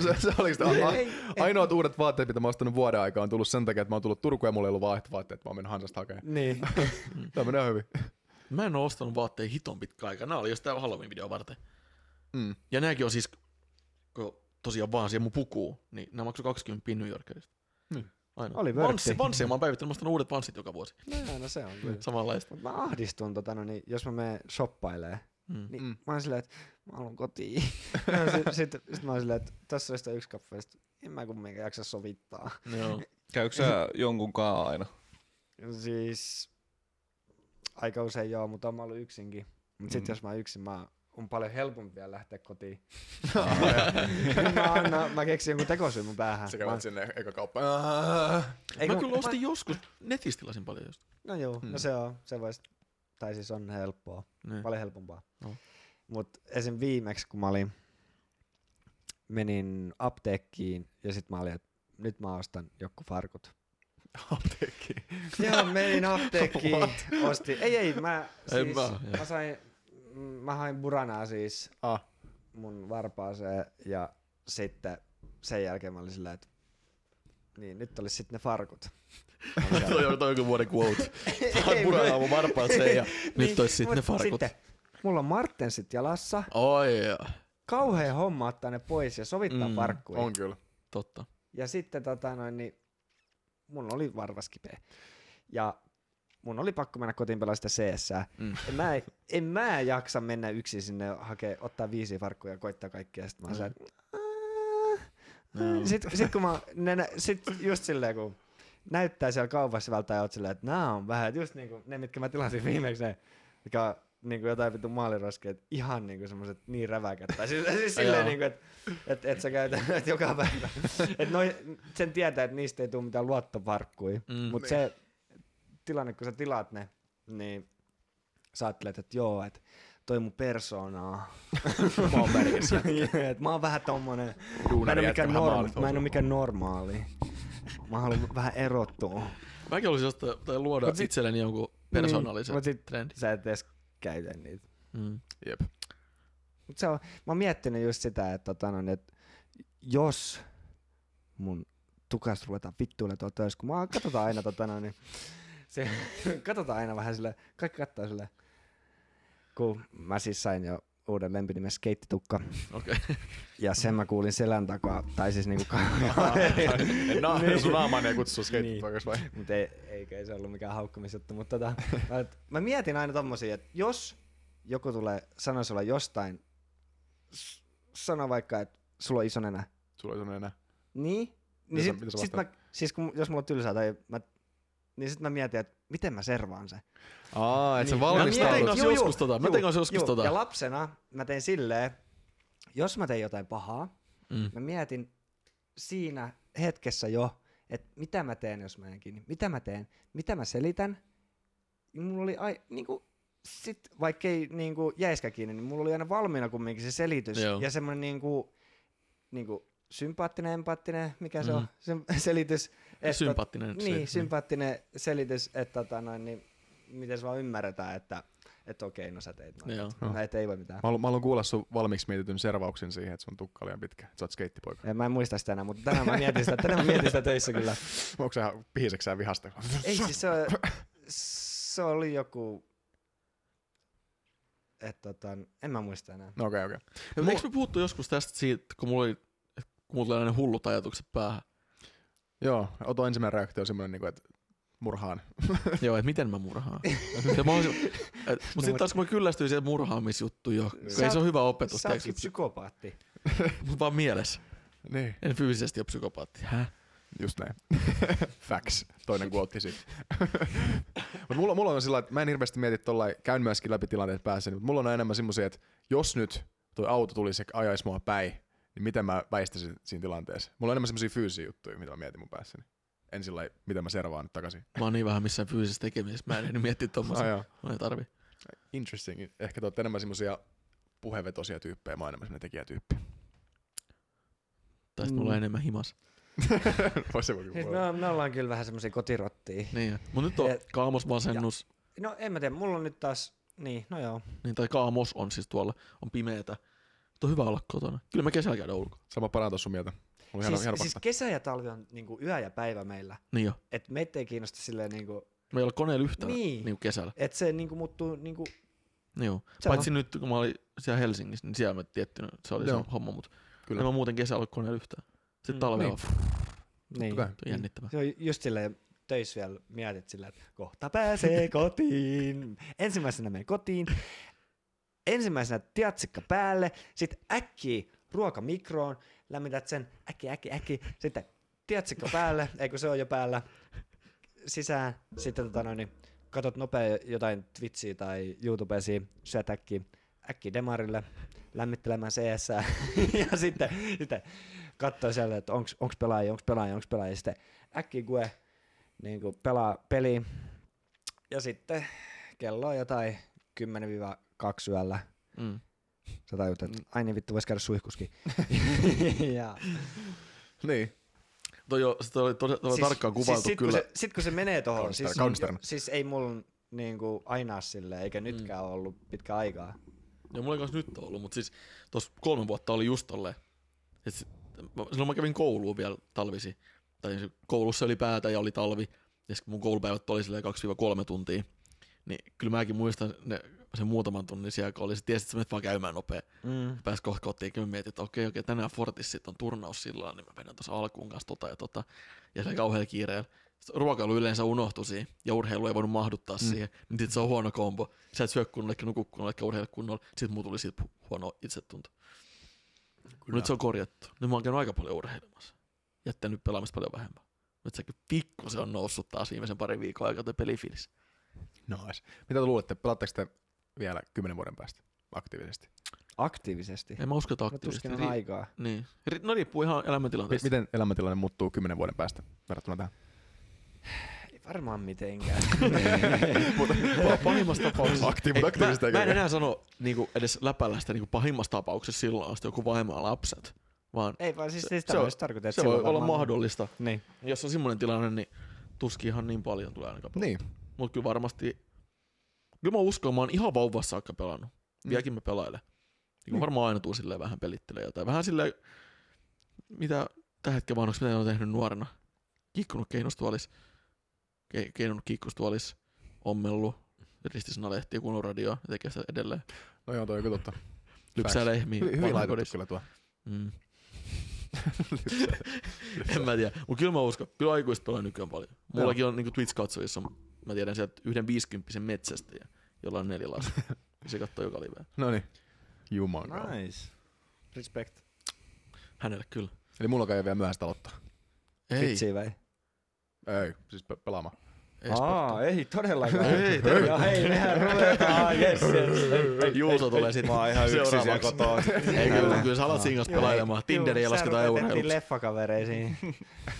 Se, se oli sitä. Ei, A- ei, Ainoat uudet vaatteet, mitä mä oon ostanut vuoden aikaa, on tullut sen takia, että mä oon tullut Turkuun ja mulla ei ollut vaihtovaatteet. Mä oon mennyt Hansasta hakemaan. niin. Tämä menee hyvin. Mä en oo ostanut vaatteita hiton pitkä aika. Nää oli just tää Halloween-video varten. Mm. Ja nääkin on siis, kun tosiaan vaan siihen mun pukuun, niin nämä maksoi 20 New Yorkerista. Niin. Aina. Oli Vanssi, vörtti. vansseja mä oon päivittänyt, mä ostan uudet vanssit joka vuosi. No, no se on kyllä. Samanlaista. Mut mä ahdistun, tota, no, niin, jos mä menen shoppailee, Mm. niin Mm. mä oon silleen, että mä haluan kotiin. Sitten sit, sit mä oon silleen, että tässä olisi tää yksi kappale, en mä kumminkaan jaksa sovittaa. Joo. Käykö sä jonkun kaa aina? Siis aika usein joo, mutta oon mä ollut yksinkin. Mutta sit Mm. jos mä oon yksin, mä on paljon helpompi vielä lähteä kotiin. mä, annan, mä keksin jonkun tekosyyn mun päähän. Sä Mä, kävät sinne eka kauppaan. Mä kun kyllä ostin joskus, netistä tilasin paljon just. No joo, Hmm. no se on, se vois, tai siis on helppoa, Niin. paljon helpompaa. No. Mut esim. viimeksi, kun mä olin, menin apteekkiin ja sit mä olin, että nyt mä ostan joku farkut. Apteekki. Joo, menin apteekkiin, ostin. Ei, ei, mä, En siis, mä, mä, mä, sain, mä hain buranaa siis Ah. mun varpaaseen ja sitten sen jälkeen mä olin silleen, että niin, nyt olisi sitten ne farkut. Toi, on, joku vuoden quote. Saat puraa mun varpaaseen ja nyt olisi sitten ne Niin, farkut. Sitten, mulla on Martensit jalassa, Oi, joo. kauhea homma ottaa ne pois ja sovittaa mm, farkkuja. On kyllä. totta. Ja sitten tota noin, niin mun oli varvas kipeä. Ja mun oli pakko mennä kotiin pelaa sitä CS. Mm. En, mä, en mä jaksa mennä yksin sinne hakea, ottaa viisi farkkuja ja koittaa kaikkia. Sitten mä mm. Joo. Sitten sit kun mä, ne, sit just silleen kun näyttää siellä kaupassa välttää ja oot silleen, että nää on vähän, just niinku ne, mitkä mä tilasin viimeksi, ne, mikä on niinku jotain vittu maaliroskeet, ihan niinku semmoset niin räväkät. Tai siis, siis silleen Joo. niinku, että et, et sä käytät et joka päivä. Et noi, sen tietää, että niistä ei tule mitään luottoparkkuja. Mm. Mutta se tilanne, kun sä tilaat ne, niin sä ajattelet, että joo, että toi mun persoonaa. Mä oon pärjässä. Et mä oon vähän tommonen, mä en ole mikään, vähän norm, maalit mä en ole mikään normaali. Mä haluan vähän erottua. Mäkin olisin ostaa, tai luoda Mut sit- itselleni jonkun persoonallisen mut sit trendi. Sä et edes käytä niitä. Mm. Jep. Mut se on, mä oon miettinyt just sitä, että, tota, noin, että jos mun tukasta ruvetaan vittuille tuolla töissä, kun mä katsotaan aina tota noin, niin se, katsotaan aina vähän sille, kaikki katsoo sille, kun mä siis sain jo uuden lempinimen Skeittitukka, Okei. ja sen mä kuulin selän takaa, tai siis niinku Na, Niin. sun naamaan ei kutsu Niin. skeittipaikas vai? Mutta ei, eikä ei se ollut mikään haukkumisjuttu, mutta tota, mä, mä mietin aina tommosia, että jos joku tulee sanoa sulle jostain, sano vaikka, että sulla on iso nenä, Sulla ei semmonen enää. niin, Mitä niin sä- sit, mitä sä sit mä, siis kun, jos mulla on tylsää tai mä, niin sit mä mietin, että miten mä servaan se. Aa, et sä Niin. Mä valmistaudut. tein kanssa Juu, joskus tota. Mä tein kanssa joskus juu. tota. Ja lapsena mä tein silleen, jos mä tein jotain pahaa, Mm. mä mietin siinä hetkessä jo, että mitä mä teen, jos mä en kiinni, mitä mä teen, mitä mä selitän. Mulla oli ai, niinku, sit, vaikka ei niinku, jäiskä kiinni, niin mulla oli aina valmiina kumminkin se selitys. Joo. Ja semmoinen niinku, niinku, sympaattinen, empaattinen, mikä se on, Mhm. se selitys. että- Sympaattinen Niin, selitys, sympaattinen selitys, että tota, noin, niin, miten se vaan ymmärretään, että että okei, no sä teit noin. Joo. Joo. Näitä ei voi mitään. Mä haluan, mä haluan kuulla sun valmiiksi mietityn servauksen siihen, että sun tukka on liian pitkä. Että sä oot skeittipoika. Ja mä en muista sitä enää, mutta tänään mä mietin sitä, tänään mä mietin sitä töissä kyllä. Onko sä pihiseksi sä vihasta? Ei siis se, se oli joku, että tota, en mä muista enää. No okei, okei. Mut Eikö me puhuttu joskus tästä siitä, kun mulla oli, kun mulla aina ne hullut ajatukset päähän? Joo, Oto ensimmäinen reaktio on semmoinen, niinku, että murhaan. Joo, että miten mä murhaan. ja mä olisin, et, mut sitten taas kun mä kyllästyin siihen murhaamisjuttuun jo, Sä ei se ole hyvä opetus, Sä ootkin psykopaatti. mut vaan mielessä. niin, En fyysisesti ole psykopaatti. Häh? just näin. Facts. Toinen quote sitten. Mutta mulla, mulla on sillä että mä en hirveästi mieti tollain, käyn myöskin läpi tilanteet päässä, mutta mulla on enemmän semmoisia, että jos nyt toi auto tulisi ja ajaisi mua päin, niin miten mä väistäisin siinä tilanteessa. Mulla on enemmän semmoisia fyysisiä juttuja, mitä mä mietin mun päässäni. En sillä lailla, miten mä servaan nyt takaisin. Mä oon niin vähän missään fyysisessä tekemisessä, mä en ehdi miettiä Ah, tommosia. joo. Mä ei tarvi. Interesting. Ehkä te olette enemmän semmoisia puhevetosia tyyppejä, mä oon enemmän semmoinen tekijätyyppi. Tai sit mulla on enemmän himas. Vois se voi Siis olla. me, me, ollaan kyllä vähän semmosia kotirottia. Niin. Mut nyt on Et- kaamosmasennus, No en mä tiedä, mulla on nyt taas, niin, no joo. niin, tai kaamos on siis tuolla, on pimeetä. On hyvä olla kotona. Kyllä mä kesällä käydä ulkona. Sama parantaa sun mieltä. On Siis, hieno, hieno siis kesä ja talvi on niinku yö ja päivä meillä. Niin jo. Et meitä ei kiinnosta silleen niinku, Me ei olla koneella yhtään Niin. niin. kesällä. että se niinku muuttuu niinku, Niin joo. Se Paitsi nyt kun mä olin siellä Helsingissä, niin siellä mä tietty, se oli Joo. se homma, mutta Kyllä. En mä muuten kesällä ole koneella yhtään. Sitten Mm. talvella Niin. Niin. on jännittävää. Se on just silleen, töissä vielä mietit sillä, että kohta pääsee kotiin. Ensimmäisenä menen kotiin. Ensimmäisenä tiatsikka päälle, sitten äkkiä ruoka mikroon, lämmität sen äkki, äkki, äkki, sitten tiatsikka päälle, eikö se on jo päällä, sisään, sitten tota noin, niin katot nopea jotain Twitchiä tai YouTubea, syöt äkki, äkki demarille, lämmittelemään CS ja sitten, sitten katsoo siellä, että onks, onks pelaajia, onks pelaajia, onks pelaajia, sitten äkki gue niin pelaa peli. Ja sitten kello on jotain 10-2 yöllä. Mm. Sä tajut, että ai niin vittu, vois käydä suihkuskin. ja, Niin. Toi, jo, se oli, tosi, toi siis, tarkkaan kuvailtu sit, kyllä. Kun se, sit kun se menee tohon, Kaunista- siis, kaunista. siis ei mulla niinku aina sille, eikä nytkään mm. ollut pitkä aikaa. Joo, mulla ei kans nyt ollut, mutta siis tuossa kolme vuotta oli just tolleen. Et sit, mä- silloin mä kävin kouluun vielä talvisi. Tai koulussa ylipäätä ja oli talvi. Ja mun koulupäivät oli silleen 2-3 tuntia. Niin kyllä mäkin muistan ne, sen muutaman tunnin siellä, kun oli se tiesit, että sä menet vaan käymään nopea. Mm. Pääs kohta kotiin, mä mietin, että okei, okei, tänään Fortis sit on turnaus sillä niin mä vedän tuossa alkuun kanssa tota ja tota. Ja se kauhealla kiireellä. Ruokailu yleensä unohtui siihen, ja urheilu ei voinut mahduttaa mm. siihen. Niin sit se on huono kombo. Sä et syö kunnolla, eikä nuku kunnolla, eikä urheile kunnolla. Sitten mulla tuli siitä hu- huono itsetunto. Kyllä. Nyt se on korjattu. Nyt mä oon käynyt aika paljon urheilemassa. Jättänyt pelaamista paljon vähemmän. Nyt sekin pikku se on noussut taas viimeisen parin viikon aikana pelifiilis. Nice. Mitä te luulette, pelaatteko te vielä kymmenen vuoden päästä aktiivisesti? Aktiivisesti. En mä usko, että No aktiivisesti. tuskin on aikaa. niin. No riippuu ihan elämäntilanteesta. miten elämäntilanne muuttuu kymmenen vuoden päästä verrattuna tähän? Ei varmaan mitenkään. Mutta pahimmassa tapauksessa. Aktiiv- Ei, aktiivisesti mä, mä en enää sano niinku edes läpällä sitä niinku pahimmassa tapauksessa silloin asti joku vaimo ja lapset, vaan ei vaan siis Se- sitä se on- myös tarkoittaa, että se voi silloin olla varmaan- mahdollista. Niin. Jos on semmoinen tilanne, niin tuskin ihan niin paljon tulee ainakaan. Niin. Mutta kyllä varmasti, kyllä mä uskon, mä oon ihan vauvassa saakka pelannut. Vieläkin mä pelailen. Niin Niin. varmaan aina tuu silleen vähän pelittelee jotain. Vähän silleen, mitä tähän hetken vanhoksi, mitä on tehnyt nuorena. Kikkunut keinustuolis, ke, keinunut kikkustuolis, ommellut, ristisanalehtiä, kuunnut radioa ja tekee sitä edelleen. No joo, toi on kyllä totta. Lypsää lehmiä. Hyvin, hyvin laitettu kyllä tuo. Mm. en mä tiedä, mutta kyllä mä uskon. Kyllä aikuiset pelaa nykyään paljon. Mullakin on niinku Twitch-katsojissa, mä tiedän sieltä yhden 50 metsästä, ja jolla on neljä lasta. se katsoo joka liveä. No niin. Jumala. Nice. Respect. Hänelle kyllä. Eli mulla kai ei vielä myöhäistä aloittaa. Ei, Vitsi vai? Ei, siis pe- pelaamaan. Ei Aa, ei todellakaan. Ei, terve. Ja hei, mehän ruvetaan. Yes, yes. Juuso tulee sitten Mä ihan yksin siellä kotoa. Ei kyllä, kyllä sä alat kanssa pelailemaan. Tinderi ei lasketa Sä euroiluksi. rupeat leffakavereisiin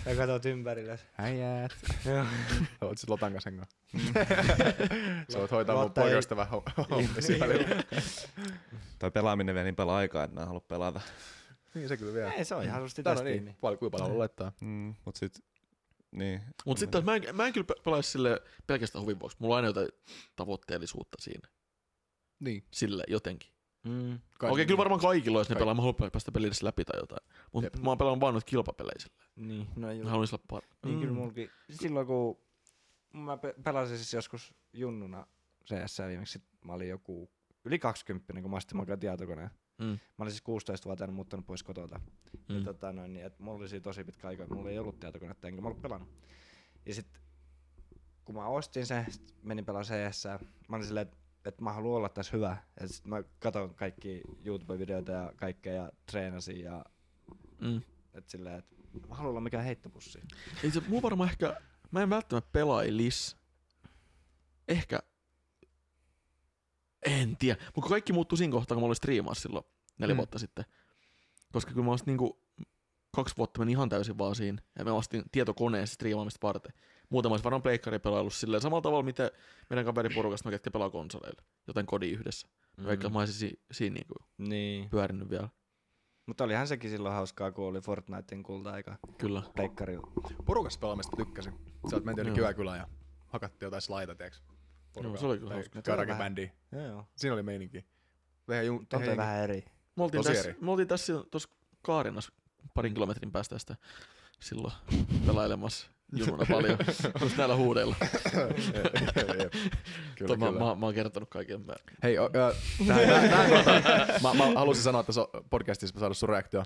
ja katot ympärille. Äijät. Oot sit Lotan kanssa hengaa. Sä voit hoitaa mun poikaystävän ho- hommia siellä. Toi pelaaminen vie niin paljon aikaa, että mä en halua pelata. Niin se kyllä vielä. Ei, se on ihan susti Tää tästä niin, paljon, kuinka paljon haluaa laittaa. Mm, mut sit, niin. Mut sitten taas mä en, mä en kyllä pe- pelaisi sille pelkästään huvin vuoksi. Mulla on aina jotain tavoitteellisuutta siinä. Niin. Sille jotenkin. Mm. Okei, kyllä varmaan kaikilla, jos ne pelaa. Mä haluan päästä pelille läpi tai jotain. Mutta mä oon pelannut vaan noita kilpapelejä sille. Niin, no Mä joo. haluaisin olla par... Niin kyllä mulki, silloin kun mä pe- pelasin siis joskus junnuna CS viimeksi, mä olin joku yli 20, kun mä astin mukaan tietokoneen. Mm. Mä olin siis 16-vuotiaana muuttanut pois kotota. Mm. Ja tota noin, niin, et mulla oli siinä tosi pitkä aika, mulla ei ollut tietokonetta, enkä mä ollut pelannut. Ja sit kun mä ostin sen, menin pelaamaan CS, mä olin silleen, että et mä haluan olla tässä hyvä. Ja sit mä katon kaikki YouTube-videoita ja kaikkea ja treenasin ja Mm. et silleen, että mä haluan olla mikään heittopussi. Ei se, mulla varmaan ehkä, mä en välttämättä pelailis. Ehkä, en tiedä. Mutta kaikki muuttui siinä kohtaa, kun mä olin striimaa silloin neljä Mm. vuotta sitten. Koska kyllä mä olisin niinku, kaksi vuotta meni ihan täysin vaan siinä. Ja mä ostin tietokoneen striimaamista varten. Muutama olisi varmaan pleikkari pelailu silleen samalla tavalla, miten meidän kaveriporukasta mä ketkä pelaa konsoleilla. Joten kodi yhdessä. Mm. Vaikka mä olisin si- siinä niinku Niin. pyörinyt vielä. Mutta olihan sekin silloin hauskaa, kun oli Fortnitein kulta-aika Kyllä. pleikkarilla. Porukassa pelaamista tykkäsin. Sä oot menty Joo. Kyläkylään ja hakattiin jotain slaita, tiiäks? Joo, se oli kyllä hauska. Karake bändiä. Joo, joo. Siinä oli meininki. Tehdään jun, jengi- vähän eri. Me oltiin, tässä, eri. me oltiin tässä tuossa Kaarinas parin kilometrin päästä tästä silloin pelailemassa jununa paljon, just näillä huudeilla. Kyllä, Tuo, mä, kyllä. mä, mä, oon kertonut kaiken. Mä, Hei, o, ö, tähän, tähän, tähän mä, mä, halusin sanoa tässä podcastissa saada sun reaktio.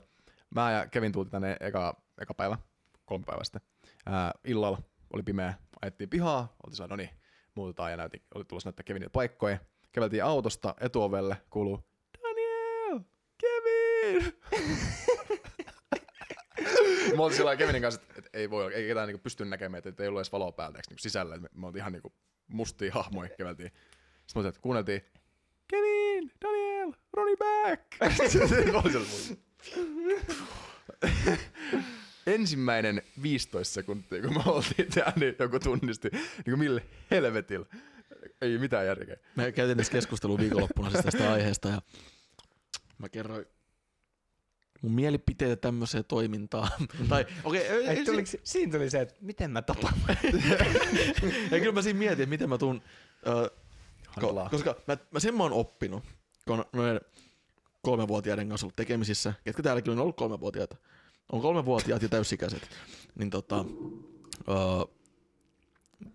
Mä ja Kevin tultiin tänne eka, eka päivä, kolme päivää sitten. Ää, illalla oli pimeä, ajettiin pihaa, oltiin sanoa, no niin, muutetaan ja näytin, oli tulossa näyttää Kevinille paikkoja. Käveltiin autosta etuovelle, kuuluu Daniel, Kevin! Mä oltiin sillä Kevinin kanssa, että et ei voi, ei ketään niinku pysty näkemään, että ei ollut edes valoa päältä niinku sisällä. Et Me, me oltiin ihan niinku mustia hahmoja käveltiin. Sitten me oltiin, että kuunneltiin Kevin, Daniel, Ronnie back! Sitten mä olin Ensimmäinen 15 sekuntia, kun me oltiin täällä, niin joku tunnisti, niin kuin millä helvetillä. Ei mitään järkeä. Me käytiin tässä keskustelua viikonloppuna siis tästä aiheesta ja mä kerroin mun mielipiteitä tämmöiseen toimintaan. tai okei, okay, Ei, tuliko, si- siinä tuli se, että miten mä tapaan. ja kyllä mä siinä mietin, että miten mä tuun, äh, ko, koska mä, mä sen mä oon oppinut, kun on noiden kolmevuotiaiden kanssa ollut tekemisissä, ketkä täälläkin on ollut kolmevuotiaita, on kolmevuotiaat ja täysikäiset, niin tota, äh,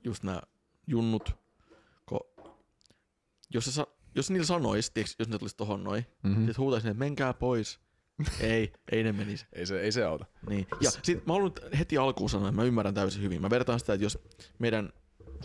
just nämä junnut, ko, jos, se, sa- jos niillä sanois, tiiäks, jos ne tulisi tohon noin, Mm-hmm. sit huutaisin, että menkää pois. ei, ei ne menisi. Ei, se, ei se auta. Niin. Ja sit mä haluan heti alkuun sanoa, että mä ymmärrän täysin hyvin. Mä vertaan sitä, että jos meidän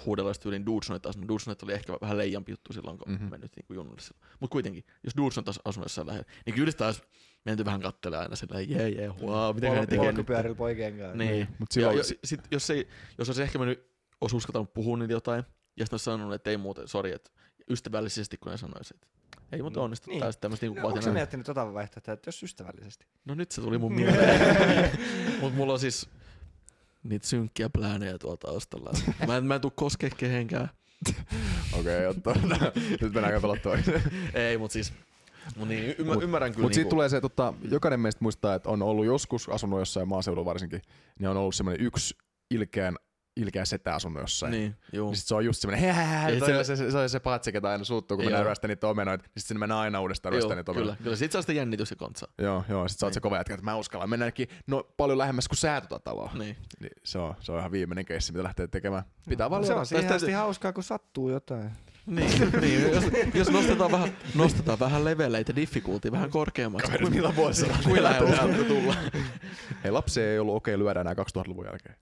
huudella tyylin Dudesonit taas, no Dudesonit oli ehkä vähän leijampi juttu silloin, kun Mhm. mm-hmm. mennyt niinku junnulle silloin. Mut kuitenkin, jos Dudesonit taas asunut jossain lähellä, niin kyllä sitä olisi menty vähän kattelemaan aina sillä jee jee, wow, mitä ne tekee nyt. Polkupyörillä poikien kanssa. Niin. Mut Ja, silloin, ja, sit, jos, ei, jos olisi ehkä mennyt, olisi uskaltanut puhua niitä jotain, ja sitten olisi sanonut, että ei muuten, sori, että ystävällisesti kun ne sanoisi, että ei muuten onnistu Niin. niin. taas tämmöistä niinku No, onko sä miettinyt tota vaihtoehtoa, että jos ystävällisesti? No nyt se tuli mun mieleen. Mut mulla on siis niitä synkkiä pläänejä tuolla taustalla. Mä en, mä en tuu koskee kehenkään. okei, okay, ottaa. Nyt mennään pelattua. Ei, mut siis... Mut niin, ymmär, Mut- ymmärrän kyllä. Mutta siitä niinku, tulee se, että jokainen meistä muistaa, että on ollut joskus asunut jossain maaseudulla varsinkin, niin on ollut semmoinen yksi ilkeän, ilkeä setä asunut jossain. Niin. Niin, juu. Niin sit se on just semmoinen, hää, Ja se, se- se, se, se, on se patsi, ketä aina suuttuu, kun Joo. mennään ryöstä niitä omenoita, niin sitten sinne mennään aina uudestaan ryöstä Joo, niitä kyllä, omenoita. kyllä. Sit saa sitä jännitys ja kontsa. Joo, joo, sit sä oot se kova jätkä, että mä uskallan mennäkin no, paljon lähemmäs kuin sä tota taloa. Niin. Niin se, on, se on ihan viimeinen keissi, mitä lähtee tekemään. Pitää vaan se on siihen tästä- asti hauskaa, kun sattuu jotain. Niin, niin jos, jos, nostetaan vähän, nostetaan vähän leveleitä, difficulty vähän korkeammaksi. Kaveri, millä vuosilla? Kuin lähellä tulla. Hei, lapsi ei ollut okei lyödä enää 2000-luvun jälkeen.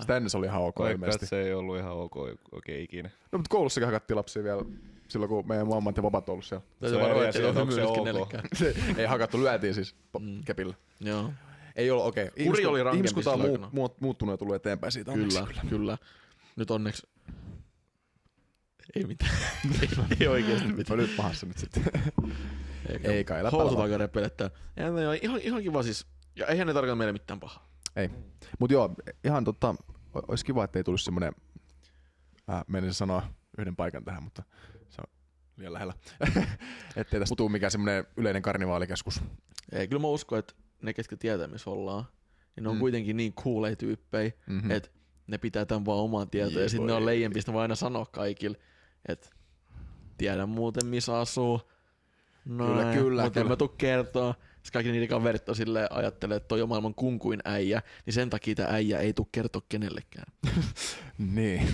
Sitä ennen se oli ihan ok Vaikka ilmeisesti. se ei ollut ihan ok oikein ikinä. No, mutta koulussakin hakattiin lapsia vielä silloin, kun meidän mammat ja papat ollut siellä. Se on asia, ei ole onko se ok. Se ei hakattu, lyötiin siis Mm. kepillä. Joo. Ei ollut okei. Okay. Kuri oli rankempi Ihmiskunta on muu, muuttunut ja tullut eteenpäin siitä. onneksi Kyllä, kyllä. Nyt onneksi... Ei mitään. ei, ei oikeesti No mitään. nyt pahassa nyt sitten. Eikä. Ei kai, läppä Housut lavaa. aika repelettää. Ja ne on ihan, ihan kiva siis. Ja eihän ne tarkoita meille mitään pahaa. Ei. Mut joo, ihan tota, o- olisi kiva, ettei tulisi semmonen, äh, menisin sanoa yhden paikan tähän, mutta se on liian lähellä. ettei tästä tuu mikään semmonen yleinen karnivaalikeskus. Ei, kyllä mä uskon, että ne, ketkä tietää, missä ollaan, niin ne on Mm. kuitenkin niin cooleja tyyppejä, Mm-hmm. mm. että ne pitää tämän vaan omaan tietoon. Ja sitten ne voi. on leijempistä vaan aina sanoa kaikille, että tiedän muuten, missä asuu. No, Kyllä, kyllä, Mutta en mä tuu kertoa. Sitten kaikki niiden kaverit on silleen ajattelee, että toi on maailman kunkuin äijä, niin sen takia tämä äijä ei tuu kertoa kenellekään. Niin.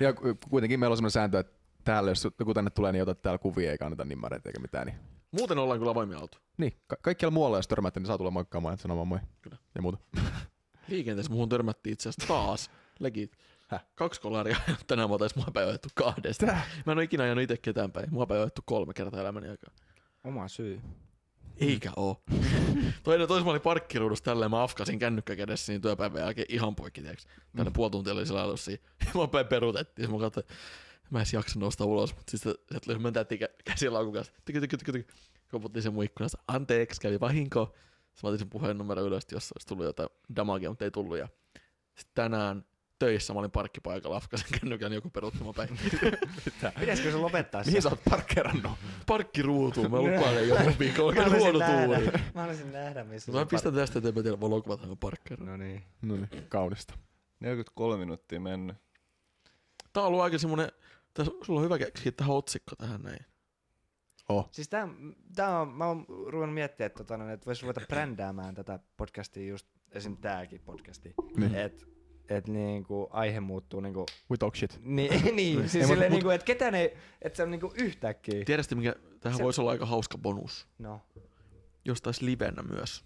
ja ku- kuitenkin meillä on semmoinen sääntö, että täällä, jos joku tänne tulee, niin otat täällä kuvia eikä anneta nimmareita eikä mitään. Niin, Muuten ollaan kyllä avoimia oltu. niin ka- kaikkialla muualla, jos törmäätte, niin saa tulla moikkaamaan ja sanomaan moi. Kyllä. Ja muuta. Liikenteessä muuhun törmättiin itse asiassa taas. Legit. Häh? Kaksi kolaria tänään mä otais mua päin ajettu kahdesta. Tää? Mä en oo ikinä ajanut itse ketään päin. Mua päin ajettu kolme kertaa elämäni aikaa. Oma syy. Eikä oo. Toinen tois mä olin parkkiruudussa tälleen, mä afkasin kännykkä kädessä niin työpäivän jälkeen ihan poikki, tiiäks. Tällä mm. puoli tuntia oli siellä alussa. Mua päin peruutettiin. Mä katsoin, mä en edes jaksa nousta ulos, mutta siis se tuli kä- käsilaukun kanssa. Tyky, tyky, tyky, tyky. Koputtiin sen mun ikkunasta. Anteeksi, kävi vahinko. Sitten mä otin sen puhelinnumero ylös, jos olisi tullut jotain damagea, mutta ei tullut. Ja sitten tänään töissä mä olin parkkipaikalla, afkasin kännykän, joku peruutti mun päin. Pitäisikö se lopettaa se? Mihin sä oot parkkeerannut? Parkkiruutuun, mä lupailen joku viikolla, Mä oikein huono tuuri. Mä haluaisin nähdä, missä Mä pistän tästä eteenpäin teille valokuvat hän parkkeeraan. No niin. No niin, kaunista. 43 minuuttia mennyt. Tää on ollut aika semmonen, tässä, sulla on hyvä keksiä tähän otsikko tähän näin. Oh. Siis tää, tää on, mä oon ruvennut miettiä, että, tota, noin, että vois ruveta brändäämään tätä podcastia just esim. tääkin podcasti. Niin. Et, et niinku aihe muuttuu niinku, We talk shit. niin, niin Ei, siis mut- silleen mut- niinku, että ketään ei, että se on niinku yhtäkkiä. Tiedätkö mikä, tähän Se- voisi olla aika hauska bonus. No. jos taisi livenä myös.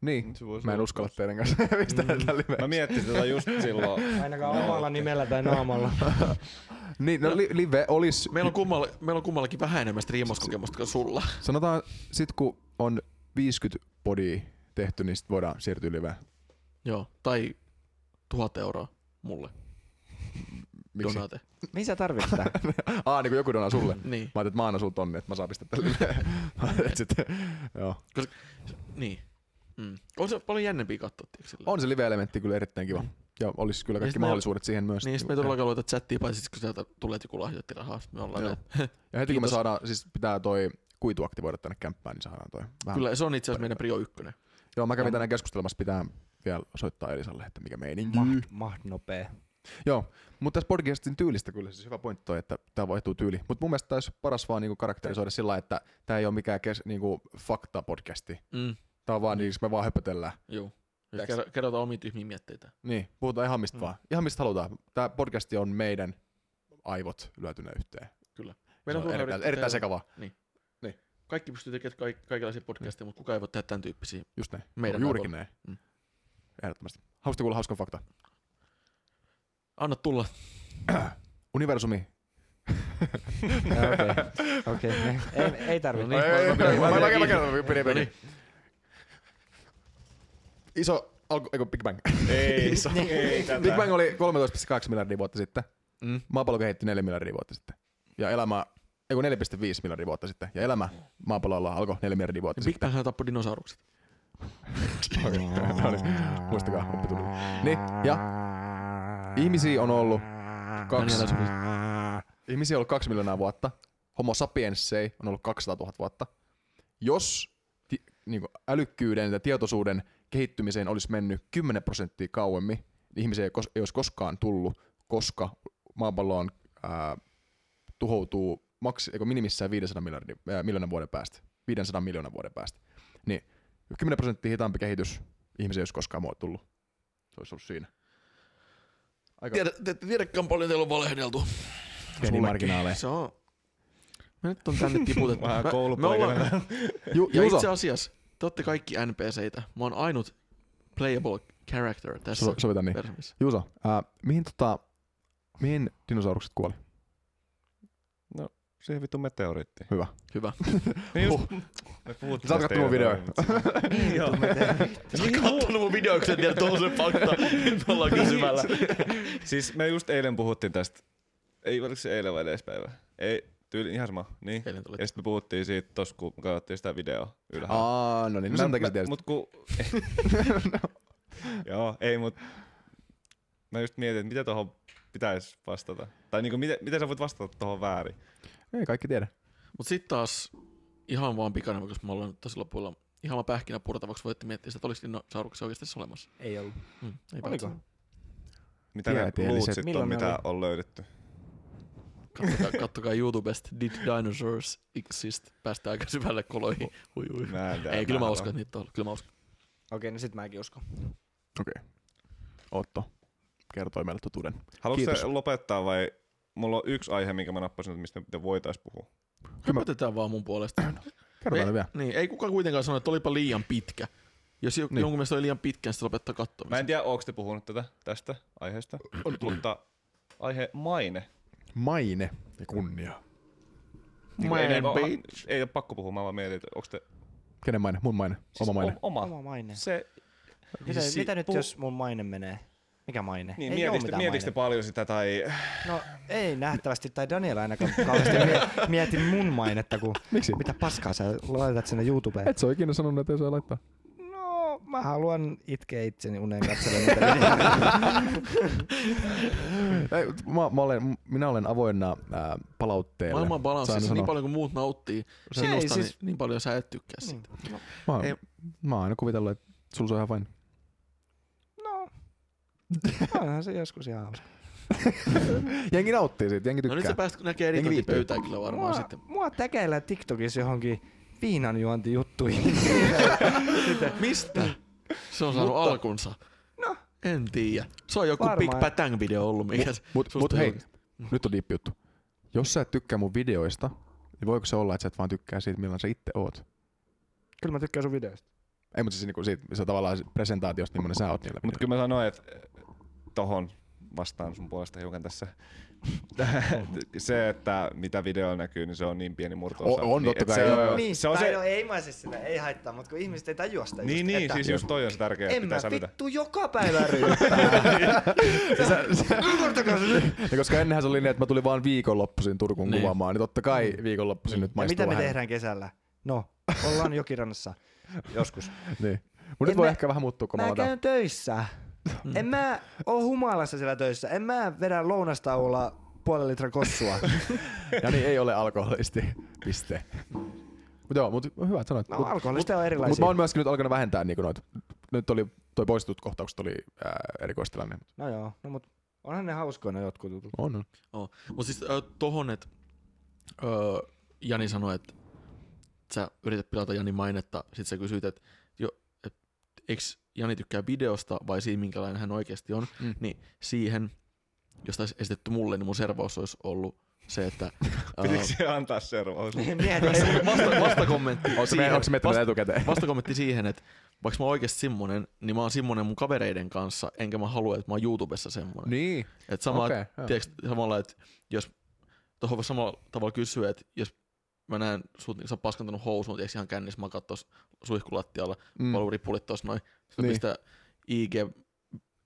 Niin, mä en uskalla teidän kanssa pistää tätä liveä. Mä miettisin tätä just silloin. Ainakaan omalla nimellä tai naamalla. Niin, no li- live olisi, Meillä on, kummalla, meillä on kummallakin vähän enemmän striimauskokemusta kuin sulla. sanotaan sit kun on 50 podia tehty, niin sit voidaan siirtyä liveen. Joo, tai tuhat euroa mulle. Miksi? Donate. Mihin sä tarvit sitä? Aa, niin kuin joku donaa sulle. Niin, Mä ajattelin, että mä annan sulle tonni, että mä saan pistää tälle sitten, joo. niin. Mm. On se paljon jännempiä katsoa, sillä. On se live-elementti kyllä erittäin kiva. Ja olisi kyllä Ja kaikki me- mahdollisuudet siihen myös. Niin, sit me todellakaan lueta chattia, paitsi kun sieltä tulee joku lahjoitti rahaa. Me ollaan Ja heti kun me saadaan, siis pitää toi kuitu aktivoida tänne kämppään, niin saadaan toi vähän. Kyllä, se on itse asiassa meidän prio ykkönen. Joo, mä kävin tänään keskustelemassa, pitää vielä soittaa Elisalle, että mikä meininki. Maht, maht nopee. Joo, mutta tässä podcastin tyylistä kyllä siis hyvä pointti toi, että tämä vaihtuu tyyli. Mutta mun mielestä olisi paras vaan niinku karakterisoida sillä että tämä ei ole mikään kes, niinku fakta-podcasti. Mm. Tämä on vaan niin, me vaan höpötellään. Joo. Kerro- kerrotaan omia tyhmiä mietteitä. Niin, puhutaan ihan mistä Mm. vaan. Ihan mistä halutaan. Tämä podcasti on meidän aivot lyötynä yhteen. Kyllä. Se Meidän on turha erittäin, erittäin sekavaa. Kaikki pystyy tekemään kaik- kaikenlaisia podcasteja, mutta kukaan ei voi tehdä tämän tyyppisiä. Just näin. Meidän Juurikin aivoilla. näin. Mm. Ehdottomasti. Haluaisitko kuulla hauskan fakta? Anna tulla. Universumi. Okei, okei. Ei, ei tarvi. No niin. Ei, ei, mä- mä- ei, mä- mä- mä- mä- mä- mä- mä- pidin, No pidin. niin. Iso, alku, eikö Big Bang. Ei, Iso. ei. Big Bang oli 13,8 miljardia vuotta sitten. Mm. Maapallo kehittyi 4 miljardia vuotta sitten. Ja elämä, eikö 4,5 miljardia vuotta sitten. Ja elämä maapallolla alkoi 4 miljardia vuotta Big sitten. Bang tappoi dinosaurukset. Okei, no niin. Muistakaa, oppitunnin. Niin, ja ihmisiä on ollut kaksi, Daniela Suvi. ihmisiä on ollut kaksi miljoonaa vuotta. Homo sapiensei on ollut 200 000 vuotta. Jos ti, niin älykkyyden ja tietoisuuden kehittymiseen olisi mennyt 10 prosenttia kauemmin, niin ihmisiä ei, kos, ei olisi koskaan tullut, koska maapalloon ää, tuhoutuu maks, eikö minimissään 500 miljardin, ää, miljoonan vuoden päästä. 500 miljoonan vuoden päästä. Niin 10 prosenttia hitaampi kehitys ihmisiä ei olisi koskaan mua tullut. Se olisi ollut siinä. Aika Tiedä, te ette tiedäkään paljon teillä on valehdeltu. pieni marginaaleja. Se on. Me nyt on tänne tiputettu. Vähän koulupoikana. Ju, Ja Juuso, itse asiassa, te olette kaikki NPCitä. Mä oon ainut playable character tässä so, sovitaan niin. Juuso, ää, mihin, tota, mihin dinosaurukset kuoli? Siihen vittu meteoriitti. Hyvä. Hyvä. Niin just, me puhuttiin Sä oot kattonut mun videoja. Niin, Joo. Sä oot kattonut mun video, kun sä tiedät tuollaisen fakta. Nyt ollaan kysymällä. Siis me just eilen puhuttiin tästä, ei oliko se eilen vai edespäivä? Ei, tyyli ihan sama, niin. Eilen tuli. Ja sitten me puhuttiin siitä tossa, kun me katsottiin sitä videoa ylhäällä. Aa, no niin, no sen takia sä tiesit. Mut ku... Joo, ei mut... Mä just mietin, että mitä tuohon pitäisi vastata. Tai niinku, miten, miten sä voit vastata tuohon väärin. Ei kaikki tiedä. Mut sit taas ihan vaan pikainen, koska me ollaan nyt tosi lopulla ihan vaan pähkinä purtavaksi voitte miettiä sitä, että olis dinosauruksia oikeasti tässä olemassa. Ei ollut. Mm, ei Oliko? päätä. Mitä ne luut sit Milloin on, mitä oli? on löydetty. Kattokaa, kattokaa YouTubesta Did Dinosaurs Exist? Päästään aika syvälle koloihin. Hui, hui. Mä en tiedä, Ei, kyllä mä en uskon, että niitä on. Kyllä mä uskon. Okei, no sit mäkin uskon. Okei. Otto kertoi meille totuuden. Haluatko Kiitos. se lopettaa vai mulla on yksi aihe, minkä mä nappasin, että mistä me voitais puhua. Kyllä mä- Höpötetään vaan mun puolesta. Kerrotaan ei, vielä. niin, ei kukaan kuitenkaan sano, että olipa liian pitkä. Jos niin. Niin. jonkun mielestä oli liian pitkä, niin sitten lopettaa Mä katsomisen. en tiedä, onko te puhunut tätä, tästä aiheesta, mutta aihe maine. Maine ja kunnia. Niinku ei, ei, Man, ei, bitch. ei ole pakko puhua, mä vaan mietin, että onko te... Kenen maine? Mun maine. Oma maine. Oma. Oma maine. Se, Mitä, Siis mitä nyt puhu- jos mun maine menee? Mikä maine? niin, ei mietitkö, mietitkö paljon sitä tai... No ei nähtävästi, tai Daniel ainakaan kauheasti mie- mieti mun mainetta, kun Miksi? mitä paskaa sä laitat sinne YouTubeen. Et sä ole ikinä sanonut, että ei saa laittaa. No, mä haluan itkeä itseni uneen. Ei, mä, mä olen, minä olen avoinna ää, palautteelle. Maailman balanssissa sanoa. niin paljon kuin muut nauttii ei sinusta, siis- niin, niin paljon sä et tykkää siitä. no, Mä, oon- Ei- mä oon aina kuvitellut, että sulla se on ihan vain. No, onhan se joskus ihan hauska. Jengi nauttii siitä, jengi No nyt tykkää. sä pääst näkee viihtyy. editointipöytää kyllä varmaan Mua, sitten. mua tekeillä TikTokissa johonkin viinanjuontijuttuihin. Mistä? Se on saanut Mutta- alkunsa. No. En tiedä. Se on joku Varmaan. Big Batang video ollut, mikä Mut, mut on hei, julkaistu. nyt on diippi juttu. Jos sä et tykkää mun videoista, niin voiko se olla, että sä et vaan tykkää siitä, millainen sä itse oot? Kyllä mä tykkään sun videoista. Ei, mutta siis niinku siitä, se tavallaan se presentaatiosta, millainen sä oot niillä Mutta kyllä mä sanoin, että tohon vastaan sun puolesta hiukan tässä. se, että mitä videolla näkyy, niin se on niin pieni murto O- on, totta kai, Se, joo. niin, se on se, no, ei mä siis sillä, ei haittaa, mutta kun ihmiset ei tajua sitä niin, just, niin, että siis just toi on se tärkeä, että en pitää sälytä. vittu joka päivä ryyppää. Ja koska ennenhän se oli niin, että mä tulin vaan viikonloppuisin Turkuun Niin. kuvaamaan, niin totta kai viikonloppuisin nyt ja maistuu mitä me vähän. tehdään kesällä? No, ollaan jokirannassa. Joskus. Niin. Mutta nyt voi mä- ehkä vähän muuttua, kun mä, Mä käyn töissä. En mä oo humalassa siellä töissä. En mä vedä lounastauolla puolen litran kossua. Ja niin ei ole alkoholisti. Piste. Mutta joo, mutta hyvä, että sanoit. No Mut- alkoholista on Mutta erilaisia. mä oon myöskin nyt alkanut vähentää niin noit, nyt oli toi poistetut kohtaukset oli ää, erikoistilanne. No joo, no mut onhan ne hauskoina jotkut jutut. On, on. Mutta siis ö, tohon, että ö, Jani sanoi, että sä yrität pilata Jani mainetta, sit sä kysyit, että jo, et, eikö Jani tykkää videosta vai siinä, minkälainen hän oikeasti on, Mm. niin siihen, jos taisi esitetty mulle, niin mun servaus olisi ollut se, että Pitikö se antaa servaus? Vasta, vastakommentti siihen- onko vasta- etukäteen? vastakommentti siihen, että vaikka mä oon oikeasti semmonen, niin mä oon semmonen mun kavereiden kanssa, enkä mä halua, että mä oon YouTubessa semmonen. Niin. Et sama, Okei, okay, tiedätkö, samalla, että jos tuohon voi samalla tavalla kysyä, että jos mä näen sut, niin sä oot paskantanut housuun, tiedätkö ihan kännissä makat tuossa suihkulattialla, Mm. paluripulit tuossa noin, sitten Niin. pistää IG,